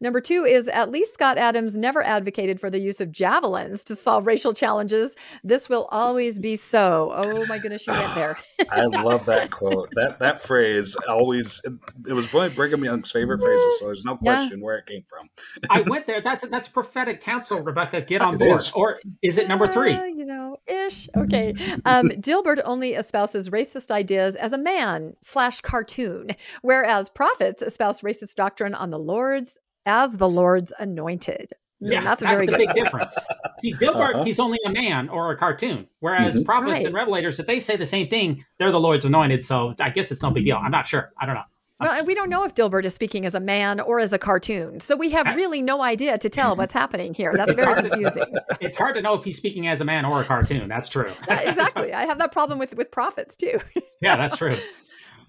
Number two is at least Scott Adams never advocated for the use of javelins to solve racial challenges. This will always be so. Oh my goodness, you went there. I love that quote. That that phrase always it was one of Brigham Young's favorite phrases, so there's no Yeah. question where it came from. I went there. That's that's prophetic counsel, Rebecca. Get on It board. is. Or is it number three? Uh, you know, ish. Okay. Um, Dilbert only espouses racist ideas as a man slash cartoon, whereas prophets espouse racist doctrine on the Lord's as the Lord's anointed. Mm, Yeah, that's that's, a very the good. big difference. See, Dilbert, Uh-huh. he's only a man or a cartoon, whereas Mhm. prophets Right. and revelators, if they say the same thing, they're the Lord's anointed. So I guess it's no big deal. I'm not sure. I don't know. Well, and we don't know if Dilbert is speaking as a man or as a cartoon, so we have really no idea to tell what's happening here. That's very confusing. It's hard to know if he's speaking as a man or a cartoon. That's true. That- exactly. I have that problem with with prophets too. yeah, that's true.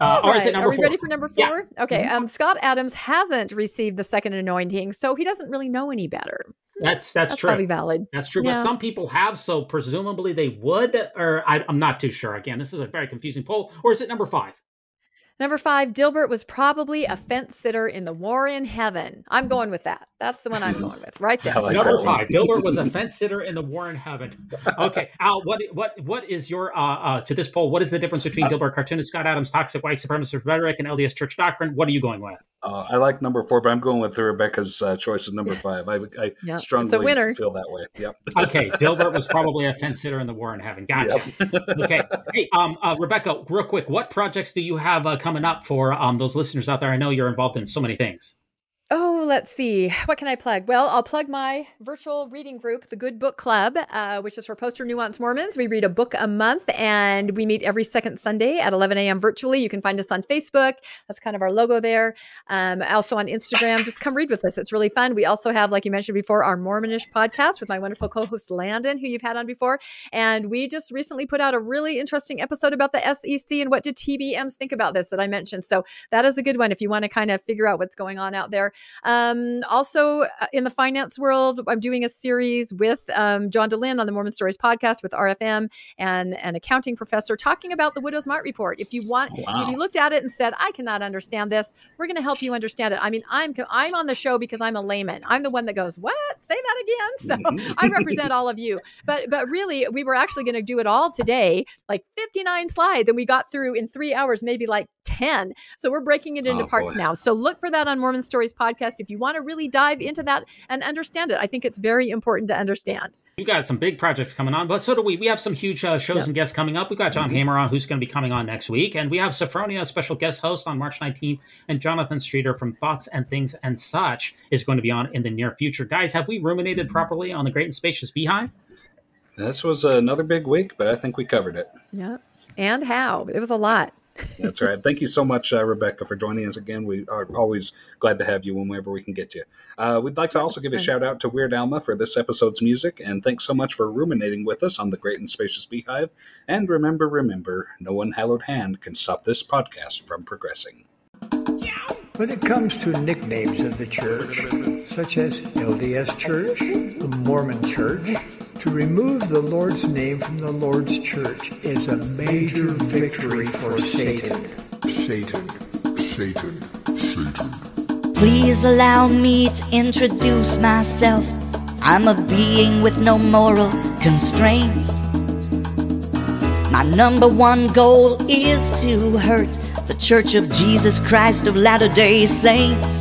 Uh, or is it number Are we four? ready for number Yeah. four? Okay. Um, Scott Adams hasn't received the second anointing, so he doesn't really know any better. That's that's, That's true. probably valid. That's true. Yeah. But some people have, so presumably they would. Or I, I'm not too sure. Again, this is a very confusing poll. Or is it number five? Number five, Dilbert was probably a fence sitter in the war in heaven. I'm going with that. That's the one I'm going with, right there. Like Number five, Dilbert was a fence sitter in the war in heaven. Okay, Al, what what what is your uh, uh to this poll? What is the difference between Dilbert cartoonist Scott Adams' toxic white supremacist rhetoric and LDS Church doctrine? What are you going with? Uh, I like number four, but I'm going with Rebecca's uh, choice of number five. I, I Yeah, it's a strongly winner. feel that way. Yep. Okay, Dilbert was probably a fence sitter in the war in heaven. Gotcha. Okay, hey, um, uh, Rebecca, real quick, what projects do you have uh, coming up for um those listeners out there? I know you're involved in so many things. Oh, let's see. What can I plug? Well, I'll plug my virtual reading group, the Good Book Club, uh, which is for poster nuance Mormons. We read a book a month and we meet every second Sunday at 11 a.m. virtually. You can find us on Facebook. That's kind of our logo there. Um, also on Instagram. Just come read with us. It's really fun. We also have, like you mentioned before, our Mormonish podcast with my wonderful co host Landon, who you've had on before. And we just recently put out a really interesting episode about the SEC and what did TBMs think about this that I mentioned. So that is a good one if you want to kind of figure out what's going on out there. Um, also, uh, in the finance world, I'm doing a series with um, John Dehlin on the Mormon Stories podcast with RFM and an accounting professor talking about the Widow's Mite report. If you want, Wow. if you looked at it and said, "I cannot understand this," we're going to help you understand it. I mean, I'm I'm on the show because I'm a layman. I'm the one that goes, "What? Say that again." So I represent all of you. But but really, we were actually going to do it all today, like 59 slides, and we got through in three hours, maybe like 10. So we're breaking it into Oh, parts boy. now. So look for that on Mormon Stories podcast if you want to really dive into that and understand it. I think it's very important to understand. You got some big projects coming on, but so do we. We have some huge uh, shows Yeah. and guests coming up. We've got John Hamer on, who's going to be coming on next week, and we have Sophronia, a special guest host on March 19th, and Jonathan Streeter from Thoughts and Things and Such is going to be on in the near future. Guys, have we ruminated properly on the Great and Spacious Beehive? This was another big week, but I think we covered it. Yeah. And how? It was a lot. That's right. Thank you so much, uh, Rebecca, for joining us again. We are always glad to have you whenever we can get you. Uh, we'd like to also give a shout out to Weird Alma for this episode's music, and thanks so much for ruminating with us on the Great and Spacious Beehive. And remember, remember, no unhallowed hand can stop this podcast from progressing. When it comes to nicknames of the church, such as LDS Church, the Mormon Church, to remove the Lord's name from the Lord's church is a major victory for Satan. Satan, Satan, Satan. Please allow me to introduce myself. I'm a being with no moral constraints. My number one goal is to hurt the Church of Jesus Christ of Latter day Saints.